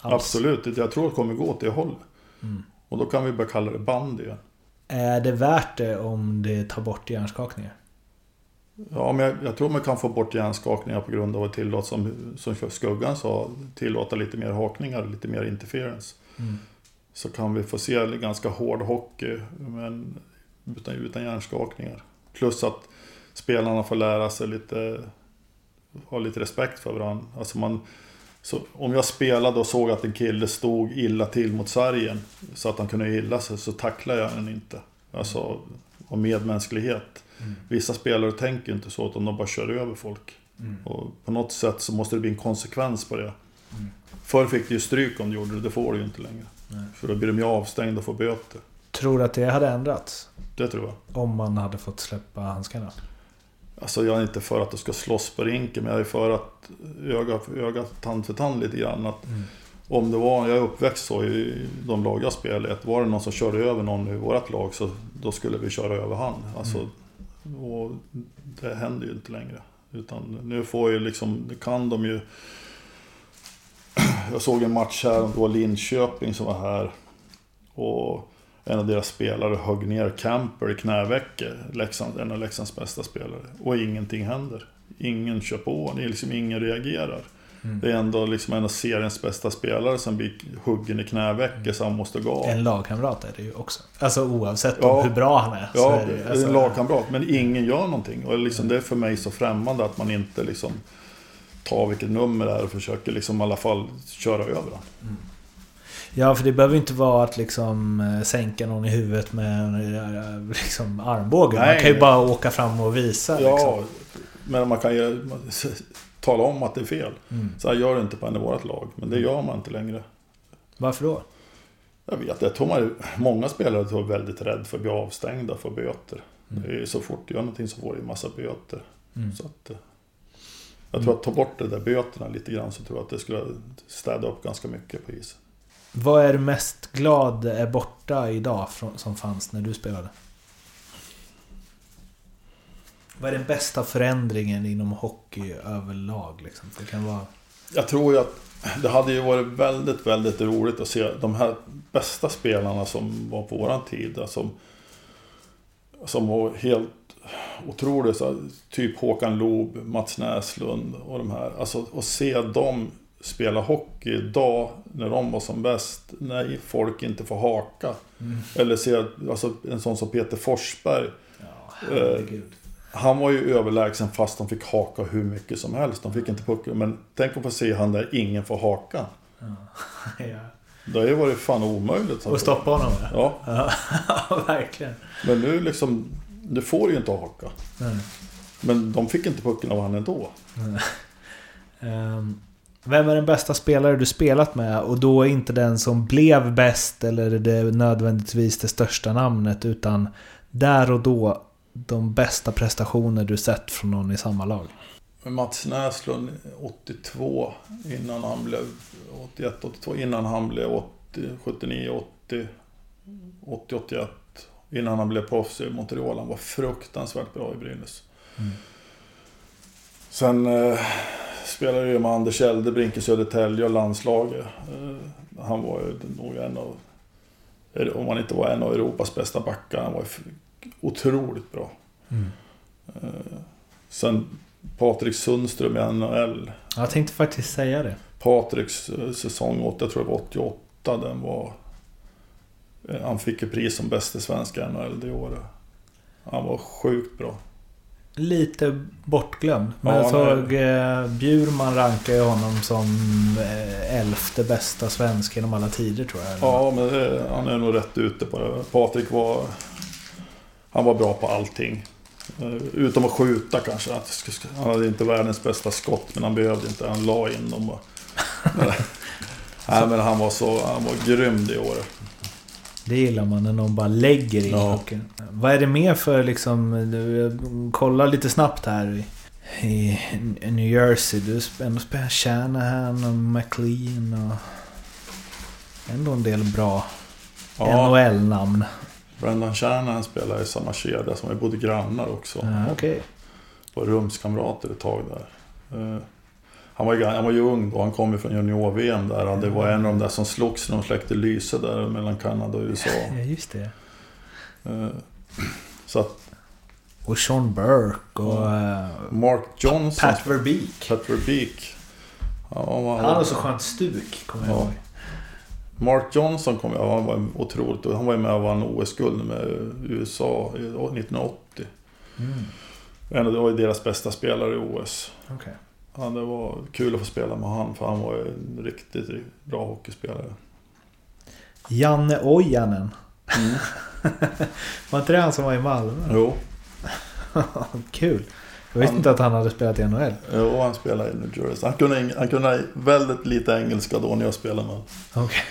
Speaker 2: Alls.
Speaker 1: Absolut, jag tror det kommer gå åt det hållet. Och då kan vi börja kalla det band igen.
Speaker 2: Är det värt det om det tar bort hjärnskakningar?
Speaker 1: Ja, men jag, jag tror man kan få bort hjärnskakningar på grund av att tillåta, som, som Skuggan sa, tillåta lite mer hakningar, lite mer interference. Så kan vi få se ganska hård hockey, men utan, utan hjärnskakningar. Plus att spelarna får lära sig lite, ha lite respekt för varandra. Alltså man, så om jag spelade och såg att en kille stod illa till mot sargen så att han kunde illa sig så tacklar jag den inte. Alltså, av medmänsklighet. Vissa spelare tänker inte så utan de bara kör över folk. Och på något sätt så måste det bli en konsekvens på det. Förr fick du ju stryk om du gjorde det, det får du ju inte längre. För då blir de ju avstängda och får böter.
Speaker 2: Tror du att det hade ändrats?
Speaker 1: Det tror jag.
Speaker 2: Om man hade fått släppa handskarna?
Speaker 1: Alltså jag är inte för att du ska slåss på rinken, men jag är för att öga för öga, tand för tand lite grann. Att Om det var, jag är uppväxt så i de lag jag spelar i, att var det någon som körde över någon i vårt lag så då skulle vi köra över han. Alltså, och det händer ju inte längre. Utan nu får ju liksom, det kan de ju... Jag såg en match här, det var Linköping som var här. Och en av deras spelare högg ner Camper i knävecket. Leksand, en av Leksands bästa spelare. Och ingenting händer. Ingen kör på, det är liksom ingen reagerar. Det är ändå liksom en av seriens bästa spelare som blir huggen i knävecket så han måste gå av.
Speaker 2: En lagkamrat är det ju också. Alltså oavsett
Speaker 1: Ja.
Speaker 2: hur bra han är.
Speaker 1: Ja,
Speaker 2: är det, alltså,
Speaker 1: en lagkamrat. Men ingen gör någonting. Och liksom, det är för mig så främmande att man inte liksom tar vilket nummer det är och försöker liksom i alla fall köra över den.
Speaker 2: Ja, för det behöver inte vara att liksom eh, sänka någon i huvudet med en eh, liksom, armbåge. Man
Speaker 1: Nej,
Speaker 2: kan ju bara åka fram och visa.
Speaker 1: Ja,
Speaker 2: Liksom.
Speaker 1: men man kan ju tala om att det är fel.
Speaker 2: Mm.
Speaker 1: Så här gör det inte på en i vårt lag. Men det gör man inte längre.
Speaker 2: Varför då?
Speaker 1: Jag vet, jag tror man, många spelare är väldigt rädda för att bli avstängda för böter. Det är ju så fort du gör någonting så får du en massa böter.
Speaker 2: Mm.
Speaker 1: Så att, eh, jag tror att ta bort de där böterna lite grann så tror jag att det skulle städa upp ganska mycket på isen.
Speaker 2: Vad är du mest glad är borta idag som fanns när du spelade? Vad är den bästa förändringen inom hockey överlag? Liksom? Det kan vara...
Speaker 1: Jag tror ju att det hade ju varit väldigt, väldigt roligt att se de här bästa spelarna som var på våran tid. Som, som var helt otroliga. Typ Håkan Loob, Mats Näslund och de här. Alltså att se dem spela hockey idag när de var som bäst. När folk inte får haka. Eller se alltså, en sån som Peter Forsberg.
Speaker 2: Ja, herregud.
Speaker 1: Han var ju överlägsen fast de fick haka hur mycket som helst. De fick inte pucken. Men tänk att få se han där ingen får haka.
Speaker 2: ja.
Speaker 1: Det har ju varit fan omöjligt.
Speaker 2: Och stoppa honom ja.
Speaker 1: Ja,
Speaker 2: verkligen.
Speaker 1: men nu liksom... Du får ju inte haka.
Speaker 2: Nej.
Speaker 1: Men de fick inte pucken av han ändå.
Speaker 2: Ehm, Vem är den bästa spelare du spelat med? Och då inte den som blev bäst eller det nödvändigtvis det största namnet utan där och då de bästa prestationer du sett från någon i samma lag.
Speaker 1: Mats Näslund 82 innan han blev 81, 82 innan han blev 80, 79, 80, 80, 81. Innan han blev proffs i Montreal. Han var fruktansvärt bra i Brynäs. Sen eh, spelade jag med Anders Eldebrink i Södertälje och landslaget. Eh, han var ju nog en av, om han inte var en av Europas bästa backar, han var ju otroligt bra. Eh, sen Patrik Sundström i NHL.
Speaker 2: Jag tänkte faktiskt säga det.
Speaker 1: Patriks eh, säsong 8, jag tror det var 88, den var... Han fick ju pris som bäste svenska NHL det året. Han var sjukt bra.
Speaker 2: Lite bortglömd. Men
Speaker 1: Ja,
Speaker 2: jag såg eh, Bjurman rankar ju honom som eh, elfte bästa svensk genom alla tider tror jag.
Speaker 1: Ja, men det, han är nog rätt ute på det. Patrik var... Han var bra på allting. Eh, Utom att skjuta kanske. Han hade inte världens bästa skott, men han behövde inte. Han la in dem bara. Nej, men han var så... Han var grym det året.
Speaker 2: Det gillar man när någon bara lägger in
Speaker 1: Ja.
Speaker 2: pucken. Vad är det mer för liksom... Du, jag kollar lite snabbt här i, i New Jersey. Du ändå spelar Shanahan och McLean och... Ändå en del bra
Speaker 1: Ja,
Speaker 2: NHL-namn.
Speaker 1: Brendan Shanahan spelade i samma kedja som vi bodde grannar också.
Speaker 2: Ja, Okej.
Speaker 1: var rumskamrater ett tag där. Han var, ju- han var ju ung då, han kom ju från junior-VM där. och Det var en av de där som slogs när de släckte lyse där mellan Kanada och USA.
Speaker 2: Ja, just det.
Speaker 1: Eh, Så att
Speaker 2: Och Sean Burke och... eh,
Speaker 1: Mark Johnson,
Speaker 2: Pat Verbeek.
Speaker 1: Pat Verbeek. Ja, han,
Speaker 2: hade så skönt stuk, kommer jag
Speaker 1: Ja.
Speaker 2: ihåg.
Speaker 1: Mark Johnson kom jag han var otroligt. Han var ju med och vann OS-guld med USA i 1980.
Speaker 2: Mm.
Speaker 1: En av det var ju deras bästa spelare i OS.
Speaker 2: Okej.
Speaker 1: Ja, det var kul att få spela med han för han var en riktigt bra hockeyspelare.
Speaker 2: Janne Ojanen.
Speaker 1: Mm.
Speaker 2: Var inte det han som var i Malmö?
Speaker 1: Jo,
Speaker 2: Kul. Jag visste
Speaker 1: Han-
Speaker 2: inte att han hade spelat i NHL.
Speaker 1: jo, han spelade i New Jersey. Han kunde, han kunde väldigt lite engelska då när jag spelade med honom.
Speaker 2: Okej.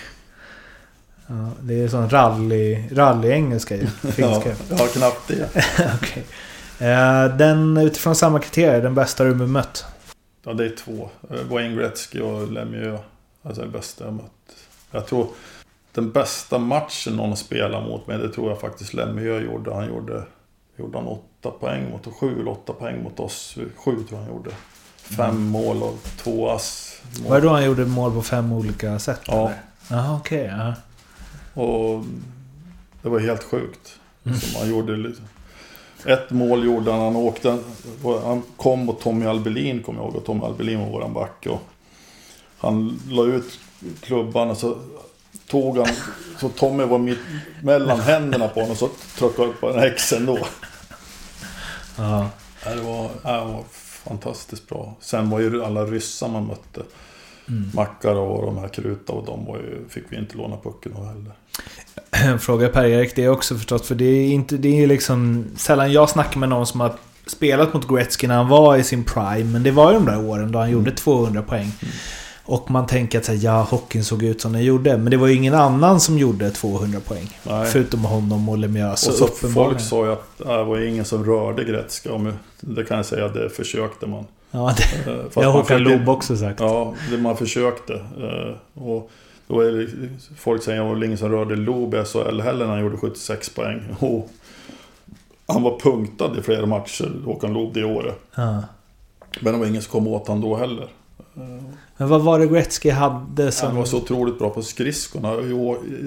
Speaker 2: Ja, det är sån rally, rally-engelska ju.
Speaker 1: Ja,
Speaker 2: Finska.
Speaker 1: ja, knappt det.
Speaker 2: Okej. Eh, Den utifrån samma kriterier, den bästa du mött?
Speaker 1: Ja, det är två. Eh, Wayne Gretzky och Lemieux. Alltså det bästa jag mött. Jag tror den bästa matchen någon spelar mot mig, det tror jag faktiskt Lemieux gjorde. Han gjorde, gjorde han åtta poäng mot oss, sju eller åtta poäng mot oss. Sju tror jag han gjorde. Fem mål och två ass.
Speaker 2: Var det då han gjorde mål på fem olika sätt?
Speaker 1: Ja.
Speaker 2: eller? Jaha, okej. ja.
Speaker 1: Och det var helt sjukt. Som han gjorde lite. Ett mål gjorde han, han åkte, han kom mot Tommy Albelin kommer jag ihåg. Och Tommy Albelin var våran back. Och han la ut klubban och så tog han, så Tommy var mitt mellan händerna på honom och så tryckte upp på den häxen då.
Speaker 2: Ja.
Speaker 1: Det var, det var fantastiskt bra. Sen var ju alla ryssar man mötte. Mackar och de här Kruta och de ju, fick vi inte låna pucken av heller.
Speaker 2: Fråga Per-Erik det också förstås. För det är inte... Det är liksom... Sällan jag snackar med någon som har spelat mot Gretzky när han var i sin prime. Men det var ju de där åren då han gjorde 200 poäng. Och man tänker att så här, ja, hockeyn såg ut som den gjorde. Men det var ju ingen annan som gjorde 200 poäng.
Speaker 1: Nej.
Speaker 2: Förutom honom och Lemieux.
Speaker 1: Och så folk sa ju att äh, det var ingen som rörde Gretzky. Om- Det kan jag säga, det försökte man.
Speaker 2: Ja, det,
Speaker 1: Eh, fast
Speaker 2: har Håkan Loob också sagt.
Speaker 1: Ja, det man försökte. Eh, Och då är det, folk säger att det var ingen som rörde Loob i SHL heller när han gjorde 76 poäng. Och han var punktad i flera matcher, Håkan Loob, det året.
Speaker 2: Ja.
Speaker 1: Men det var ingen som kom åt honom då heller.
Speaker 2: Men vad var det Gretzky hade som...
Speaker 1: Han var så otroligt bra på skridskorna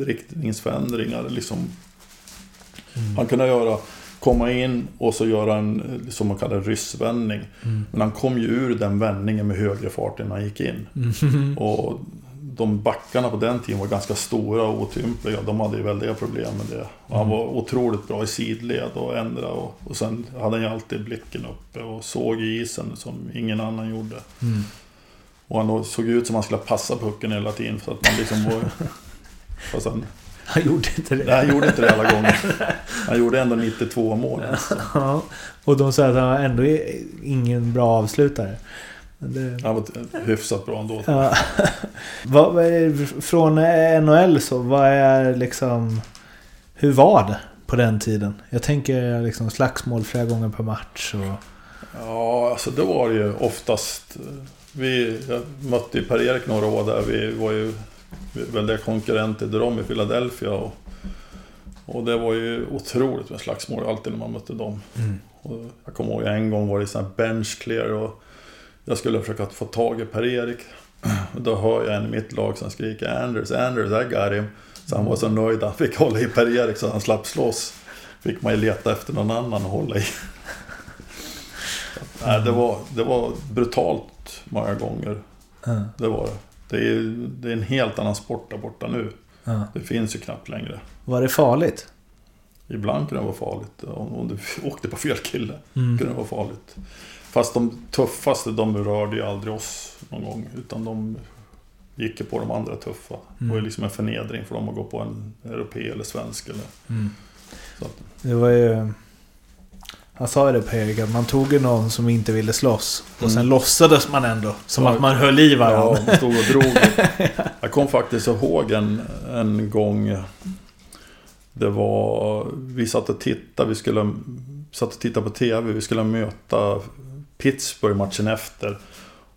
Speaker 1: riktningsförändringar. Liksom. Han kunde göra, komma in och så göra en, som man kallar ryssvändning. Men han kom ju ur den vändningen med högre fart än han gick in. Och de backarna på den tiden var ganska stora och otympliga. De hade ju väldiga problem med det. Och han var otroligt bra i sidled och ändra. Och, och sen hade han ju alltid blicken uppe och såg i isen som ingen annan gjorde. Och han såg ut som han skulle passa pucken hela tiden. Så att man liksom var... Fast han,
Speaker 2: Han gjorde inte det.
Speaker 1: nej, han gjorde inte det alla gånger. Han gjorde ändå 92 mål.
Speaker 2: Ja. Och de säger att han ändå är ingen bra avslutare. Det...
Speaker 1: Han var hyfsat bra ändå.
Speaker 2: Ja. från NHL så, vad är liksom... Hur var det på den tiden? Jag tänker liksom slagsmål flera gånger per match och...
Speaker 1: Ja, alltså det var det ju oftast. Vi jag mötte ju Per-Erik några år där. Vi var ju väldiga konkurrenter till dem i Philadelphia. Och, och det var ju otroligt med slagsmål alltid när man mötte dem. Och jag kommer ihåg en gång var det sån här bench clear och jag skulle försöka få tag i Per-Erik. Och Då hör jag en i mitt lag som skriker Anders, Anders, I got him. Så han var så nöjd han fick hålla i Per-Erik så han slapp slåss. Fick man ju leta efter någon annan att hålla i. Nej, det, var, det var brutalt många gånger.
Speaker 2: Ja.
Speaker 1: Det var det. Det är, det är en helt annan sport där borta nu.
Speaker 2: Ja.
Speaker 1: Det finns ju knappt längre.
Speaker 2: Var det farligt?
Speaker 1: ibland kunde det vara farligt. Om, om du åkte på fel kille
Speaker 2: Mm.
Speaker 1: kunde det vara farligt. Fast de tuffaste, de rörde ju aldrig oss någon gång. Utan de gick ju på de andra tuffa. Det var ju liksom en förnedring för dem att gå på en europé eller svensk. Eller,
Speaker 2: Mm.
Speaker 1: att,
Speaker 2: Det var ju... Han sa ju det Per-Erik, att man tog ju någon som inte ville slåss. Och sen
Speaker 1: Mm.
Speaker 2: låtsades man ändå. Som
Speaker 1: Ja.
Speaker 2: att man höll i
Speaker 1: Ja,
Speaker 2: varandra.
Speaker 1: de stod och drog. Jag kom faktiskt ihåg en, en gång. Det var... Vi satt och tittade. Vi skulle satt och tittade på TV. Vi skulle möta Pittsburgh matchen efter.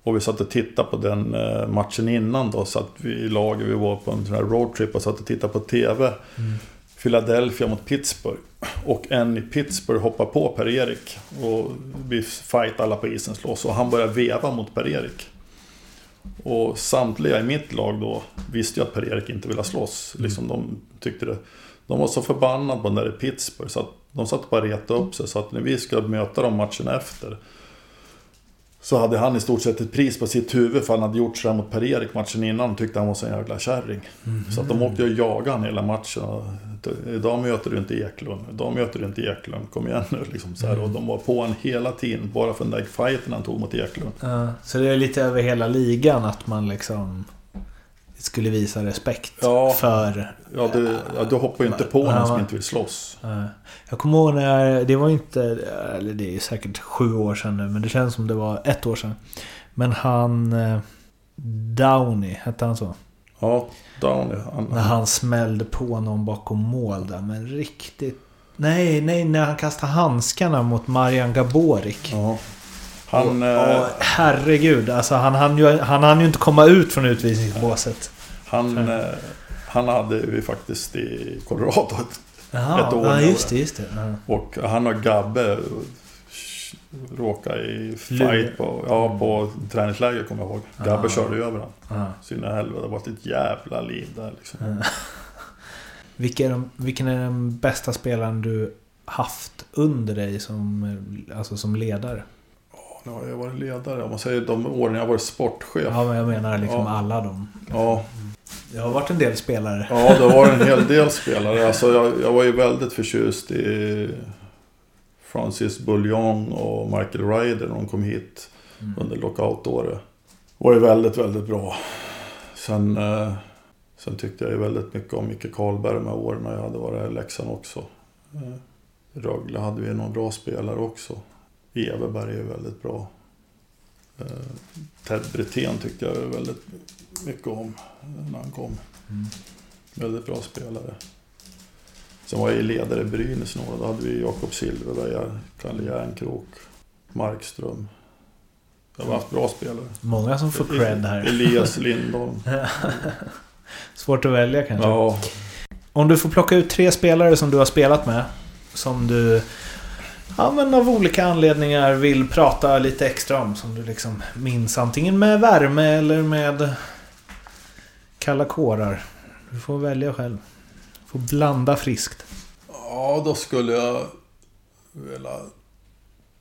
Speaker 1: Och vi satt och tittade på den eh, matchen innan då. Så att vi i laget, vi var på en sån här roadtrip och satt och tittade på TV. Philadelphia mot Pittsburgh. Och en i Pittsburgh hoppar på Per-Erik. Och vi fight alla på isen slåss. Och han börjar veva mot Per-Erik. Och samtliga i mitt lag då visste ju att Per-Erik inte ville slåss. Liksom de tyckte det. De var så förbannade på den där i Pittsburgh så att de satt bara och retade upp sig. Så att när vi skulle möta dem matchen efter så hade han i stort sett ett pris på sitt huvud för han hade gjort sådär mot Per-Erik matchen innan. Tyckte han var så en jävla kärring. Så att de åkte och jagade han hela matchen. Och, Idag möter du inte Eklund. Idag möter du inte Eklund. Kom igen nu liksom. Så här. Och de var på en hela tiden. Bara för den där fighten han tog mot Eklund.
Speaker 2: Ja, så det är lite över hela ligan att man liksom skulle visa respekt
Speaker 1: Ja.
Speaker 2: för...
Speaker 1: Ja, du, ja, du hoppar ju inte på
Speaker 2: Ja,
Speaker 1: någon som inte vill slåss.
Speaker 2: Jag kommer ihåg när, det var inte, eller det är säkert sju år sedan nu, men det känns som det var ett år sedan. Men han, eh, Downey, hette han så?
Speaker 1: Ja, Downey. Han,
Speaker 2: När han smällde på någon bakom mål där, men riktigt... Nej, nej, när han kastade handskarna mot Marian Gaborik.
Speaker 1: ja. Han...
Speaker 2: Och,
Speaker 1: eh,
Speaker 2: och, herregud, alltså han hann, ju, han hann ju inte komma ut från utvisningsbåset.
Speaker 1: han, eh, han hade vi faktiskt i Colorado.
Speaker 2: Jaha,
Speaker 1: Ett år
Speaker 2: ja, just det, just det. Ja.
Speaker 1: Och han och Gabbe råkade i fight på, ja, på träningsläger kommer jag ihåg. Gabbe körde över honom.
Speaker 2: Ja.
Speaker 1: Så in i helvete, det var ett jävla liv där liksom.
Speaker 2: Vilka är de, vilken är den bästa spelaren du haft under dig som, alltså som ledare?
Speaker 1: Nu har jag varit ledare. Om man säger de åren jag har varit sportchef.
Speaker 2: Ja, men jag menar liksom
Speaker 1: Ja.
Speaker 2: alla dem.
Speaker 1: Ja,
Speaker 2: Det har varit en del spelare.
Speaker 1: ja det var en hel del spelare. Alltså jag, jag var ju väldigt förtjust i Francis Bouillon och Michael Ryder när de kom hit under lockoutåret. Var ju väldigt, väldigt bra. Sen, eh, sen tyckte jag ju väldigt mycket om Micke Karlberg de här åren när jag hade varit i Leksand också. Eh, Rögle hade vi några bra spelare också. Everberg är väldigt bra. Eh, Ted Brithén tyckte jag väldigt mycket om när han kom. Väldigt bra spelare. Sen var jag ju ledare i Brynäs några. Då hade vi Jakob Silfverberg, Kalle Järnkrok, Markström. Jag har haft bra spelare.
Speaker 2: Många som får cred här.
Speaker 1: Elias Lindholm.
Speaker 2: Svårt att välja kanske.
Speaker 1: Ja,
Speaker 2: Om du får plocka ut tre spelare som du har spelat med. Som du ja, men av olika anledningar vill prata lite extra om. Som du liksom minns antingen med värme eller med kalla kårar. Du får välja själv. Du får blanda friskt.
Speaker 1: ja, då skulle jag vilja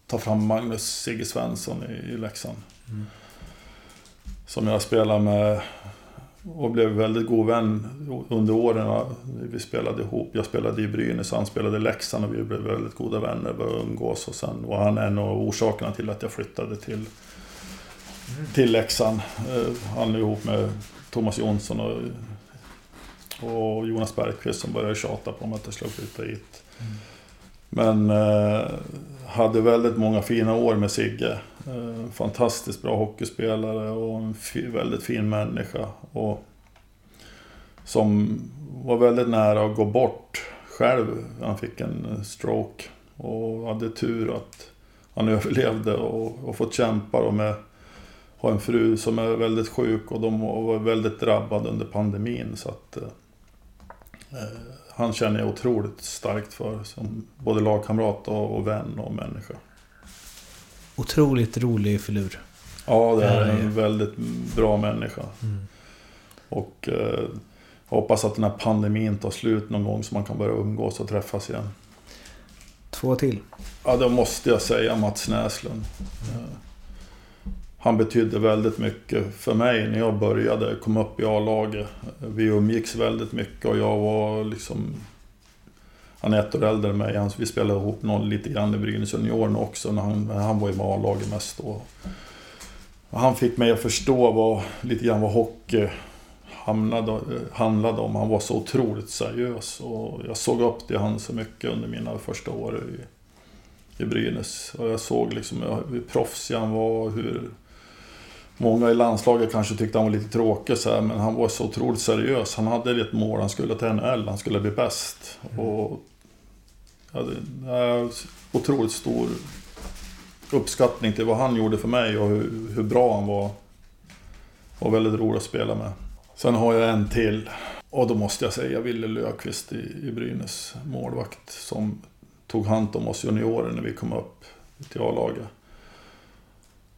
Speaker 1: ta fram Magnus Sigge Svensson i, i Leksand. Som jag spelade med och blev väldigt god vän under åren. Vi spelade ihop. Jag spelade i Brynäs och han spelade i Leksand och vi blev väldigt goda vänner. Började umgås och sen var han en av orsakerna till att jag flyttade till, till Leksand. Eh, Han är ihop med Thomas Jonsson och, och Jonas Bergqvist som började tjata på mig att jag skulle flytta hit. Men eh, hade väldigt många fina år med Sigge. Eh, fantastiskt bra hockeyspelare och en väldigt fin människa. Och som var väldigt nära att gå bort själv. Han fick en eh, stroke och hade tur att han överlevde och, och fått kämpa då med har en fru som är väldigt sjuk och de var väldigt drabbade under pandemin. Så att, eh, eh han känner jag otroligt starkt för som både lagkamrat och, och vän och människa.
Speaker 2: Otroligt rolig filur.
Speaker 1: Ja, det är en väldigt bra människa. Och eh, hoppas att den här pandemin tar slut någon gång så man kan börja umgås och träffas igen.
Speaker 2: Två till.
Speaker 1: Ja, då måste jag säga Mats Näslund. Eh, Han betydde väldigt mycket för mig när jag började komma upp i A-laget. Vi umgicks väldigt mycket och jag var liksom... Han är ett år äldre än mig. Vi spelade ihop någon lite grann i Brynäs juniorerna också. När han, han var ju med A-laget mest då. Och han fick mig att förstå vad, lite grann vad hockey hamnade, handlade om. Han var så otroligt seriös. Och jag såg upp till han så mycket under mina första år i, i Brynäs. Och jag såg liksom hur proffsig han var. Hur många i landslaget kanske tyckte han var lite tråkig så här, men han var så otroligt seriös. Han hade ett mål, han skulle till NHL, han skulle bli bäst. Och ja, det är otroligt stor uppskattning till vad han gjorde för mig och hur, hur bra han var. Och väldigt rolig att spela med. Sen har jag en till. Och då måste jag säga Ville Löfqvist i, i Brynäs, målvakt. Som tog hand om oss juniorer när vi kom upp till A-laget.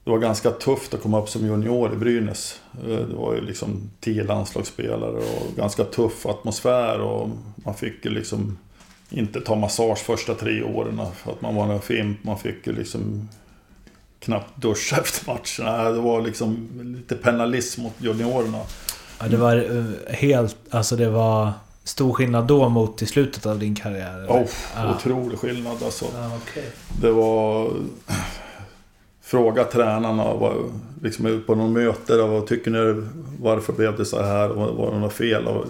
Speaker 1: Det var ganska tufft att komma upp som junior i Brynäs. Eh, det var ju liksom tio landslagsspelare och ganska tuff atmosfär. Och man fick ju liksom inte ta massage första tre åren för att man var en fimp. Man fick ju liksom knappt duscha efter matcherna. Det var liksom lite penalism mot juniorerna.
Speaker 2: Ja, det var eh, helt... Alltså det var stor skillnad då mot i slutet av din karriär?
Speaker 1: Oh,
Speaker 2: Ja.
Speaker 1: Otrolig skillnad alltså.
Speaker 2: Ja, okej.
Speaker 1: Det var... Fråga tränarna var, liksom på någon möte. Vad tycker ni? Varför blev det så här? Var, var det något fel? Och,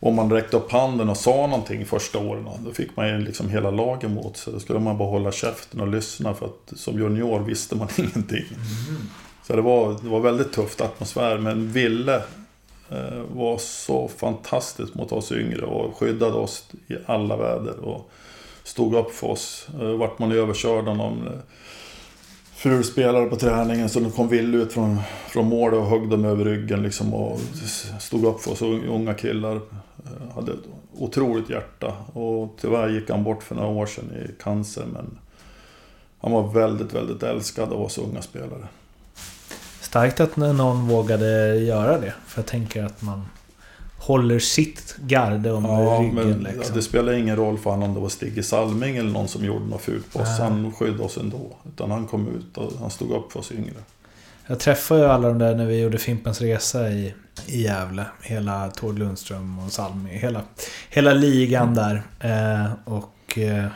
Speaker 1: om man räckte upp handen och sa någonting första åren. Då fick man ju liksom hela lagen mot sig. Då skulle man bara hålla käften och lyssna. För att som junior visste man ingenting. Så det var, det var väldigt tufft atmosfär. Men Ville eh, var så fantastisk mot oss yngre och skyddade oss i alla väder. Och stod upp för oss. Eh, vart man överkörd av någon eh, ful spelare på träningen så de kom Ville ut från, från mål och högg dem över ryggen liksom och stod upp för oss unga killar. Eh, hade ett otroligt hjärta och tyvärr gick han bort för några år sedan i cancer men han var väldigt, väldigt älskad av oss unga spelare.
Speaker 2: Starkt att någon vågade göra det. För jag tänker att man håller sitt garde om
Speaker 1: Ja,
Speaker 2: ryggen
Speaker 1: men
Speaker 2: liksom.
Speaker 1: ja, det spelar ingen roll för honom om det var Stigge Salming eller någon som gjorde något fult på oss. Han skyddade oss ändå. Utan han kom ut och han stod upp för oss yngre.
Speaker 2: Jag träffade ju alla de där när vi gjorde Fimpens Resa i, i Gävle. Hela Tord Lundström och Salmi. Hela, hela ligan där. Eh, och eh,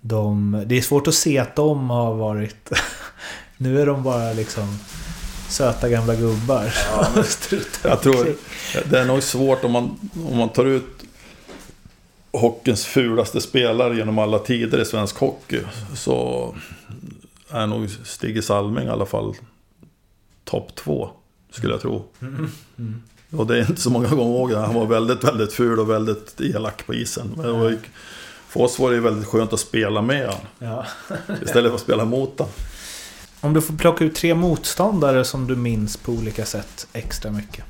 Speaker 2: de, det är svårt att se att de har varit... nu är de bara liksom söta gamla gubbar. Struttar
Speaker 1: Jag tror det är nog svårt om man, om man tar ut hockeyns fulaste spelare genom alla tider i svensk hockey. Så är nog Stigge Salming i alla fall topp två, skulle jag tro. Och det är inte så många gånger ihåg. Han var väldigt, väldigt ful och väldigt elak på isen. Men för oss var det ju väldigt skönt att spela med han
Speaker 2: Ja.
Speaker 1: istället för att spela mot han.
Speaker 2: Om du får plocka ut tre motståndare som du minns på olika sätt extra mycket.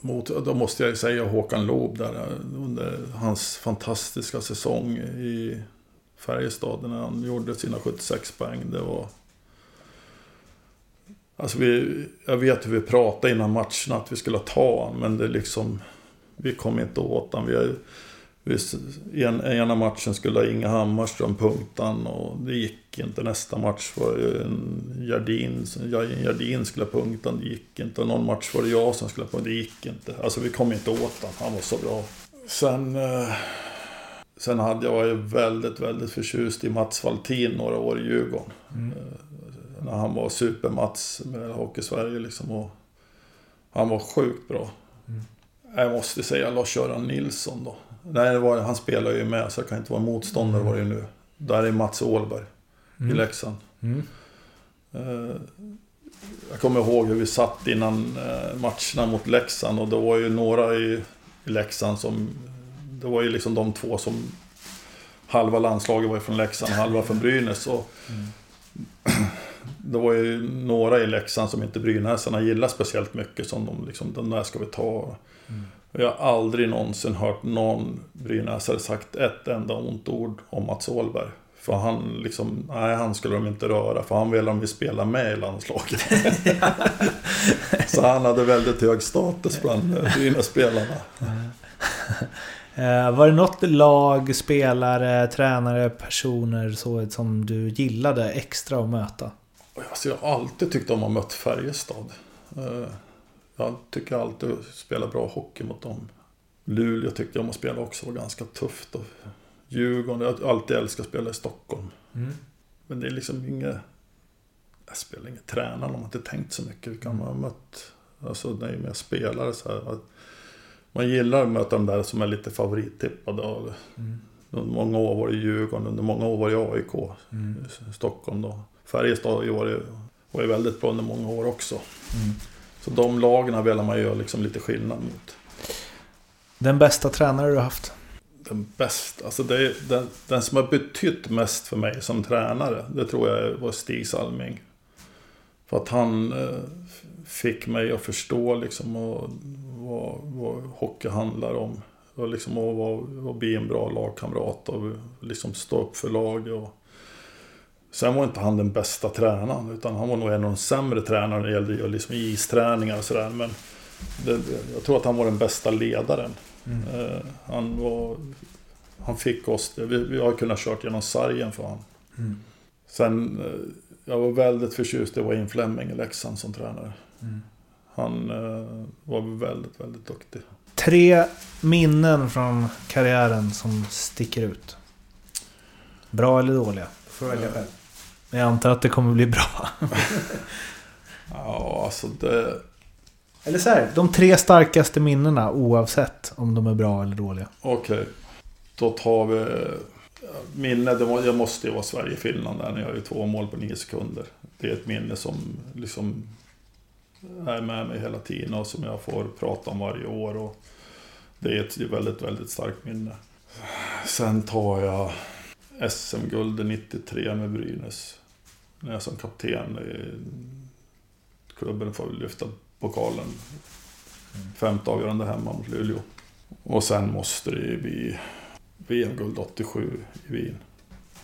Speaker 1: Mot, då måste jag säga Håkan Loob där eh, under hans fantastiska säsong i Färjestad när han gjorde sina 76 poäng. Det var... Alltså vi, jag vet hur vi pratade innan matcherna att vi skulle ta honom, men det liksom... Vi kom inte åt honom. Vi, i en, ena matchen skulle Inga Hammarström punkta han och det gick inte. Nästa match var det Jardin, Jardin skulle punkta han, det gick inte. Och någon match var det jag som skulle punkta, det gick inte. Alltså vi kom inte åt honom, han var så bra. Sen... Eh, sen hade jag varit väldigt, väldigt förtjust i Mats Valtin några år i Djurgården. Eh, när han var super-Mats med Hockey-Sverige liksom. Och han var sjukt bra. Jag måste säga Lars-Göran Nilsson då. Nej, var, han spelar ju med så jag kan inte vara motståndare var det nu. Där är Mats Åhlberg i Leksand.
Speaker 2: Mm.
Speaker 1: Eh, Jag kommer ihåg hur vi satt innan eh, matcherna mot Leksand och det var ju några i, i Leksand som... Det var ju liksom de två som... Halva landslaget var ju från Leksand, halva från Brynäs. Och det var ju några i Leksand som inte brynäsarna gillar speciellt mycket. Som de liksom, den där ska vi ta. Jag har aldrig någonsin hört någon brynäsare sagt ett enda ont ord om Mats Åhlberg. För han liksom, nej han skulle de inte röra för han ville de ju spela med i landslaget. Så han hade väldigt hög status bland eh, Brynäs-spelarna.
Speaker 2: Eh, var det något lag, spelare, tränare, personer så, som du gillade extra att möta?
Speaker 1: Alltså jag har alltid tyckt om att mött Färjestad. Jag tycker alltid att spela bra hockey mot dem. Luleå tyckte jag om att spela också, var ganska tufft och Djurgården. Jag har alltid älskat att spela i Stockholm.
Speaker 2: Mm.
Speaker 1: Men det är liksom inget... Jag spelar inget tränare, man har inte tänkt så mycket. Utan man har mött... Alltså det är ju mer spelare så här. Man gillar att möta de där som är lite favorittippade.
Speaker 2: Mm.
Speaker 1: Under många år var det Djurgården, under många år var det AIK.
Speaker 2: Mm.
Speaker 1: i Stockholm då. Färjestad har ju var ju väldigt bra under många år också.
Speaker 2: Mm.
Speaker 1: Så de lagen vill man göra liksom lite skillnad mot.
Speaker 2: Den bästa tränare du har haft?
Speaker 1: Den bästa, alltså den, den som har betytt mest för mig som tränare, det tror jag var Stig Salming. För att han eh, fick mig att förstå liksom och, vad, vad hockey handlar om. Och liksom att att bli en bra lagkamrat och liksom stå upp för laget. Och... Sen var inte han den bästa tränaren, utan han var nog en av de sämre tränarna när det gällde liksom isträningar och sådär. Men det, jag tror att han var den bästa ledaren. Eh, han, var, han fick oss. Vi, vi har kunnat kört genom sargen för honom.
Speaker 2: Mm.
Speaker 1: Sen, eh, jag var väldigt förtjust i Wayne Fleming i Leksand som tränare.
Speaker 2: Mm.
Speaker 1: Han eh, var väldigt, väldigt duktig.
Speaker 2: Tre minnen från karriären som sticker ut. Bra eller dåliga? Får välja själv. Men jag antar att det kommer bli bra.
Speaker 1: Ja, alltså det...
Speaker 2: Eller så här, de tre starkaste minnena oavsett om de är bra eller dåliga.
Speaker 1: Okej. Då tar vi... Minne, det var, jag måste ju vara Sverige-Finland där när jag gör två mål på nio sekunder. Det är ett minne som liksom är med mig hela tiden och som jag får prata om varje år. Och det är ett väldigt, väldigt starkt minne. Sen tar jag SM-guldet 93 med Brynäs. När jag som kapten i klubben får lyfta pokalen. Femte avgörande hemma mot Luleå. Och sen måste det ju bli VM-guld 87 i Wien.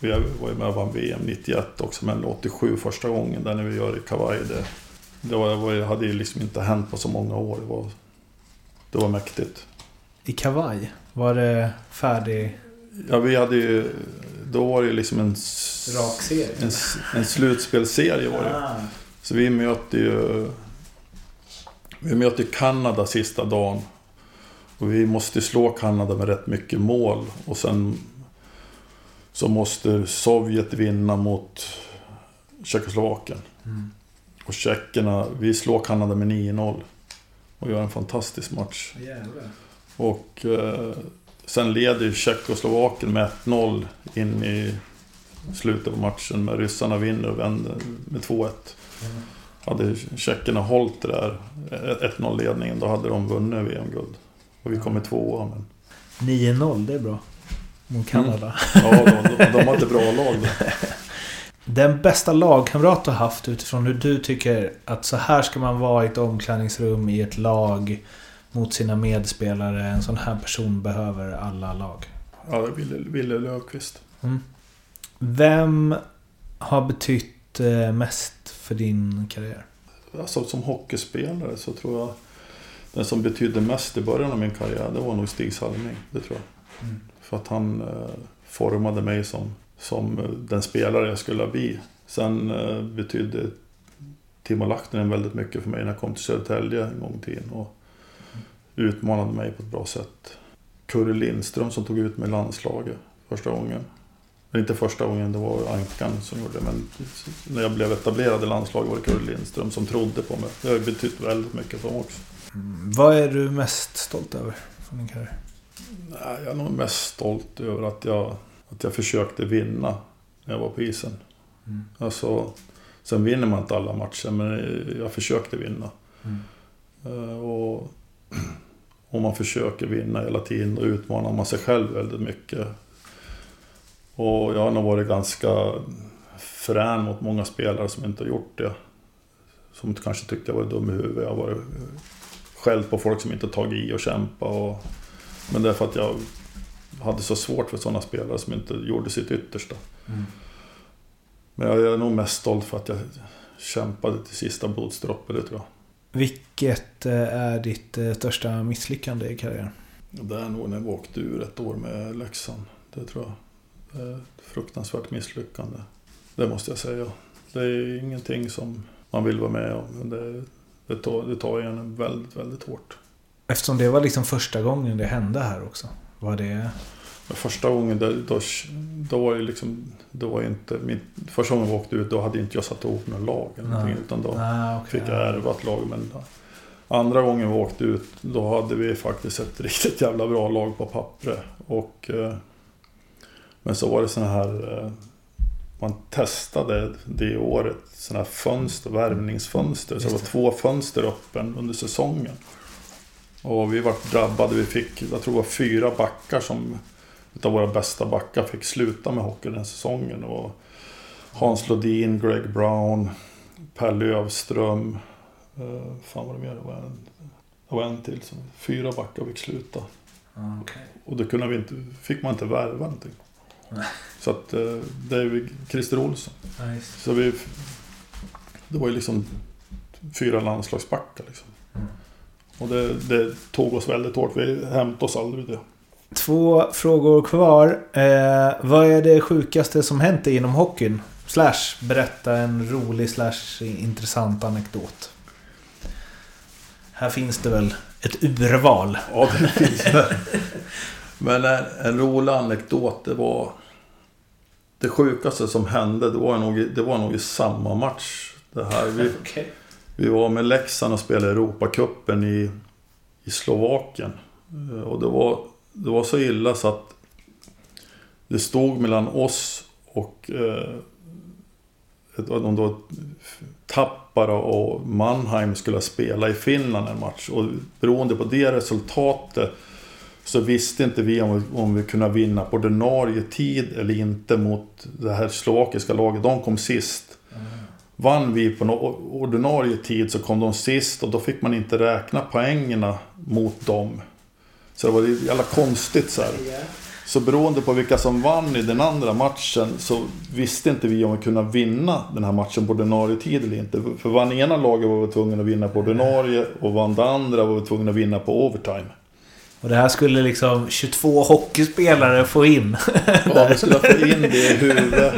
Speaker 1: Vi var ju med och vann VM 91 också, men 87 första gången där när vi gör i kavaj. Det, det var, var, hade ju liksom inte hänt på så många år. Det var, det var mäktigt.
Speaker 2: I kavaj, var det färdig...
Speaker 1: Ja, vi hade ju... Då var det ju liksom en...
Speaker 2: Rak serie.
Speaker 1: En, en slutspelserie var det.
Speaker 2: Ah.
Speaker 1: Så vi möter ju... Vi ju Kanada sista dagen. Och vi måste slå Kanada med rätt mycket mål. Och sen så måste Sovjet vinna mot Tjeckoslovakien.
Speaker 2: Mm.
Speaker 1: Och tjeckerna, vi slår Kanada med 9-0. Och gör en fantastisk match.
Speaker 2: Jävlar.
Speaker 1: Och eh, sen leder ju Tjeckoslovakien med 1-0 in i slutet på matchen. Men ryssarna vinner och vänder med 2-1. Hade tjeckerna hållit det där 1-0 ledningen då hade de vunnit VM-guld. Och vi kommer tvåa. Men...
Speaker 2: 9-0, det är bra. Mot Kanada.
Speaker 1: Ja, de, de, de hade bra lag då.
Speaker 2: Den bästa lagkamrat du har haft utifrån hur du tycker att så här ska man vara i ett omklädningsrum i ett lag mot sina medspelare. En sån här person behöver alla lag.
Speaker 1: Ja, det är Ville, Ville Löfqvist.
Speaker 2: Vem har betytt eh, mest för din karriär?
Speaker 1: Alltså som hockeyspelare så tror jag den som betydde mest i början av min karriär det var nog Stig Salming. Det tror jag.
Speaker 2: Mm.
Speaker 1: För att han eh, formade mig som, som eh, den spelare jag skulle bli. Sen eh, betydde Timo Lahtinen väldigt mycket för mig när jag kom till Södertälje en gång i tiden. Och utmanade mig på ett bra sätt. Kurre Lindström som tog ut mig i landslaget första gången. Eller inte första gången, det var Ankan som gjorde det. Men när jag blev etablerad i landslaget var det Kurre Lindström som trodde på mig. Det har betytt väldigt mycket för honom också.
Speaker 2: Vad är du mest stolt över från din karriär?
Speaker 1: Jag är nog mest stolt över att jag, att jag försökte vinna när jag var på isen.
Speaker 2: Mm.
Speaker 1: Alltså, sen vinner man inte alla matcher, men jag försökte vinna.
Speaker 2: Mm.
Speaker 1: Eh, Och man försöker vinna hela tiden, då utmanar man sig själv väldigt mycket. Och jag har nog varit ganska frän mot många spelare som inte har gjort det. Som kanske tyckte jag var dum i huvudet. Jag har varit skällt på folk som inte tagit i och kämpa. Och, men det är för att jag hade så svårt för sådana spelare som inte gjorde sitt yttersta.
Speaker 2: Mm.
Speaker 1: Men jag är nog mest stolt för att jag kämpade till sista blodsdroppen, det tror jag.
Speaker 2: Vilket eh, är ditt eh, största misslyckande i karriären?
Speaker 1: Det är nog när vi åkte ur ett år med Leksand. Det tror jag. Det är ett fruktansvärt misslyckande. Det måste jag säga. Det är ingenting som man vill vara med om. Men det, det, tar, det tar en väldigt, väldigt hårt.
Speaker 2: Eftersom det var liksom första gången det hände här också. Var det...
Speaker 1: Första gången, då, då, då var det liksom... Det var inte... Min, första gången vi åkte ut, då hade inte jag satt ihop någon lag eller någonting. Utan då
Speaker 2: Ah, okej.
Speaker 1: fick jag ärva ett lag. Men andra gången vi åkte ut, då hade vi faktiskt ett riktigt jävla bra lag på pappret. Och... Eh, men så var det såna här... Eh, man testade det året, sådana här fönster, värvningsfönster. Så det var två fönster öppen under säsongen. Och vi var drabbade. Vi fick, jag tror det var fyra backar som... Utav våra bästa backar fick sluta med hockey den säsongen. Och Hans Lodin, Greg Brown, Per Lövström. Uh, fan vad det mer? Det var en, det var en till. Som, fyra backar fick sluta.
Speaker 2: Ah, okej.
Speaker 1: Och då kunde vi inte, fick man inte värva någonting. Så att uh, det är vi Christer Olsson.
Speaker 2: Nice.
Speaker 1: Så vi... Det var ju liksom fyra landslagsbackar liksom.
Speaker 2: Mm.
Speaker 1: Och det, det tog oss väldigt hårt. Vi hämtade oss aldrig det.
Speaker 2: Två frågor kvar. Eh, vad är det sjukaste som hänt inom hockeyn? Slash, berätta en rolig slash intressant anekdot. Här finns det väl ett urval.
Speaker 1: Ja, det finns det. Men en, en rolig anekdot, det var... Det sjukaste som hände, det var nog, det var nog i samma match. Det här. Vi,
Speaker 2: Okej.
Speaker 1: vi var med Leksand och spelade Europacupen i, i Slovakien. Eh, Och det var, det var så illa så att det stod mellan oss och eh, de då, Tappara och Mannheim skulle spela i Finland en match. Och beroende på det resultatet så visste inte vi om, vi om vi kunde vinna på ordinarie tid eller inte mot det här slovakiska laget. De kom sist. Vann vi på ordinarie tid så kom de sist och då fick man inte räkna poängerna mot dem. Så det var jävla konstigt så här. Så beroende på vilka som vann i den andra matchen så visste inte vi om vi kunde vinna den här matchen på ordinarie tid eller inte. För vann ena laget var vi tvungna att vinna på ordinarie och vann det andra var vi tvungna att vinna på overtime.
Speaker 2: Och det här skulle liksom 22 hockeyspelare få in.
Speaker 1: Ja, vi skulle få in det i huvudet.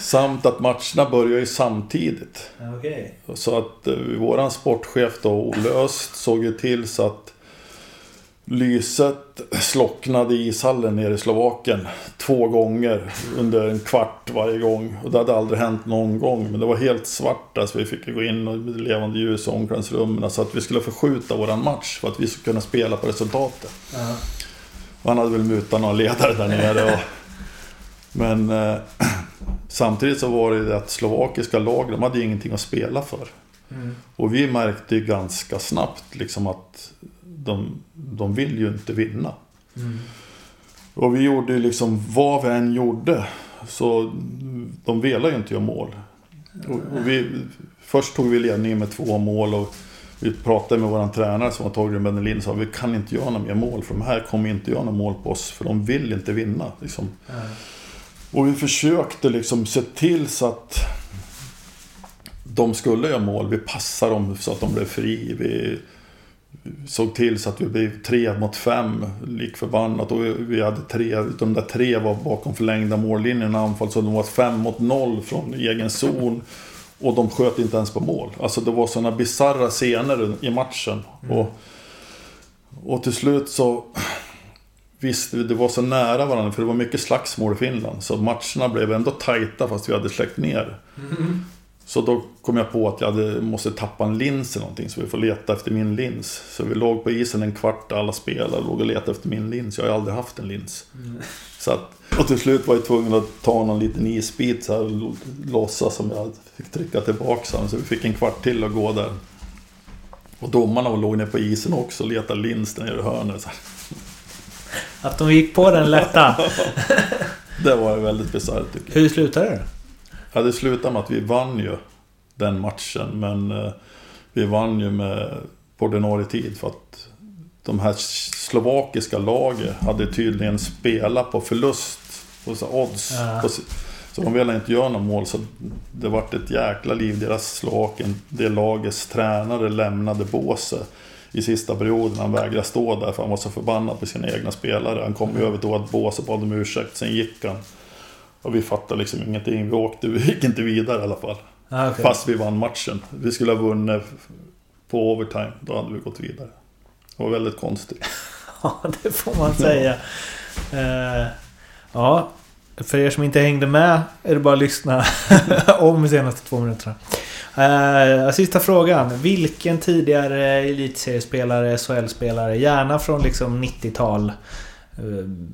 Speaker 1: Samt att matcherna börjar ju samtidigt.
Speaker 2: Okej.
Speaker 1: Så att eh, våran sportchef då, Olle Öst, såg ju till så att lyset slocknade i ishallen nere i Slovakien två gånger under en kvart varje gång. Och det hade aldrig hänt någon gång. Men det var helt svart där så vi fick gå in och levande ljus i omklädningsrummen. Så att vi skulle förskjuta våran match för att vi skulle kunna spela på resultatet. Och han hade väl mutat några ledare där nere. Och, men eh, samtidigt så var det ju det att slovakiska lag, de hade ju ingenting att spela för. Och vi märkte ju ganska snabbt liksom att de, de vill ju inte vinna. Och vi gjorde ju liksom vad vi än gjorde. Så de ville ju inte göra mål. Och, och vi, först tog vi ledningen med två mål och vi pratade med våran tränare som var Torgrim Benelin och sa vi kan inte göra några mer mål för de här kommer inte göra några mål på oss för de vill inte vinna. Liksom. Och vi försökte liksom se till så att de skulle göra mål. Vi passade dem så att de blev fri. Vi såg till så att vi blev tre mot fem, lik förbannat. Och vi- hade tre, de där tre var bakom förlängda mållinjen i anfall. Så de var fem mot noll från egen zon. Och de sköt inte ens på mål. Alltså det var sådana bisarra scener i matchen. Och, och till slut så... Visst, det var så nära varandra för det var mycket slagsmål i Finland. Så matcherna blev ändå tajta fast vi hade släckt ner. Så då kom jag på att jag hade, måste tappa en lins eller någonting så vi får leta efter min lins. Så vi låg på isen en kvart alla spelare låg och letade efter min lins. Jag har ju aldrig haft en lins. Så att, och till slut var jag tvungen att ta någon liten isbit så här och låtsas som jag fick trycka tillbaka den. Så vi fick en kvart till att gå där. Och domarna låg nere på isen också och letade lins nere i hörnet. Så här.
Speaker 2: Att de gick på den lätta.
Speaker 1: Det var väldigt bisarrt tycker jag.
Speaker 2: Hur slutade det?
Speaker 1: Ja, det slutade med att vi vann ju den matchen. Men eh, vi vann ju med på ordinarie tid för att de här slovakiska lagen hade tydligen spelat på förlust. På så odds.
Speaker 2: Ja.
Speaker 1: På, så de ville inte göra några mål. Så det vart ett jäkla liv. Deras Slovakien, det lagets tränare lämnade båset i sista perioden. Han vägrade stå där för han var så förbannad på sina egna spelare. Han kom ju över till bås och bad om ursäkt. Sen gick han. Och vi fattade liksom ingenting. Vi åkte, vi gick inte vidare i alla fall.
Speaker 2: Ah, okej.
Speaker 1: Fast vi vann matchen. Vi skulle ha vunnit på overtime. Då hade vi gått vidare. Det var väldigt konstigt.
Speaker 2: Ja, det får man säga. Eh, ja, för er som inte hängde med är det bara att lyssna om de senaste två minuterna. Eh, sista frågan. Vilken tidigare elitseriespelare, SHL-spelare, gärna från liksom 90-tal, eh,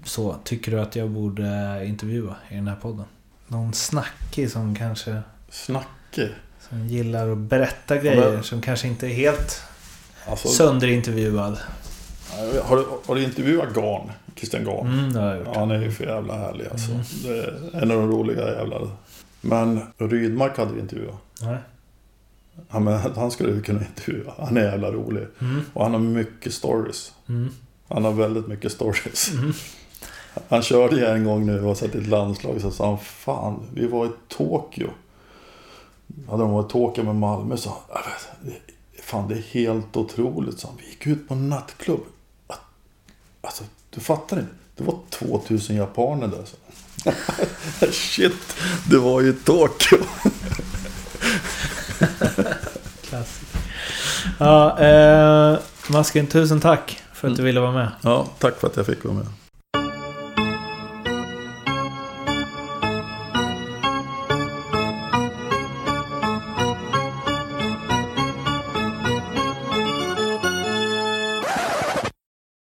Speaker 2: så tycker du att jag borde intervjua i den här podden? Någon snackig som kanske
Speaker 1: Snacke.
Speaker 2: som gillar att berätta grejer
Speaker 1: men-
Speaker 2: som kanske inte är helt
Speaker 1: Alltså,
Speaker 2: sönderintervjuad.
Speaker 1: har, du, har du intervjuat Garn? Christian Garn?
Speaker 2: Mm, det har jag gjort.
Speaker 1: Ja, han är ju för jävla härlig alltså.
Speaker 2: Mm.
Speaker 1: Det är en av de roliga jävla... Men Rydmark hade vi intervjuat.
Speaker 2: Nej.
Speaker 1: Han, han skulle vi kunna intervjua. Han är jävla rolig.
Speaker 2: Mm,
Speaker 1: Och han har mycket stories.
Speaker 2: mm,
Speaker 1: Han har väldigt mycket stories.
Speaker 2: mm.
Speaker 1: Han körde ju en gång nu och satt i ett landslag så sa han Fan, vi var i Tokyo. Hade de varit i Tokyo med Malmö så han, "Jag vet, det- Fan det är helt otroligt så. Vi gick ut på en nattklubb. Att- Alltså du fattar inte. Det var 2000 japaner där. Så. Shit, det var ju Tokyo.
Speaker 2: Klassiker. Ja, eh, Masken, tusen tack för att du ville vara med.
Speaker 1: Ja, tack för att jag fick vara med.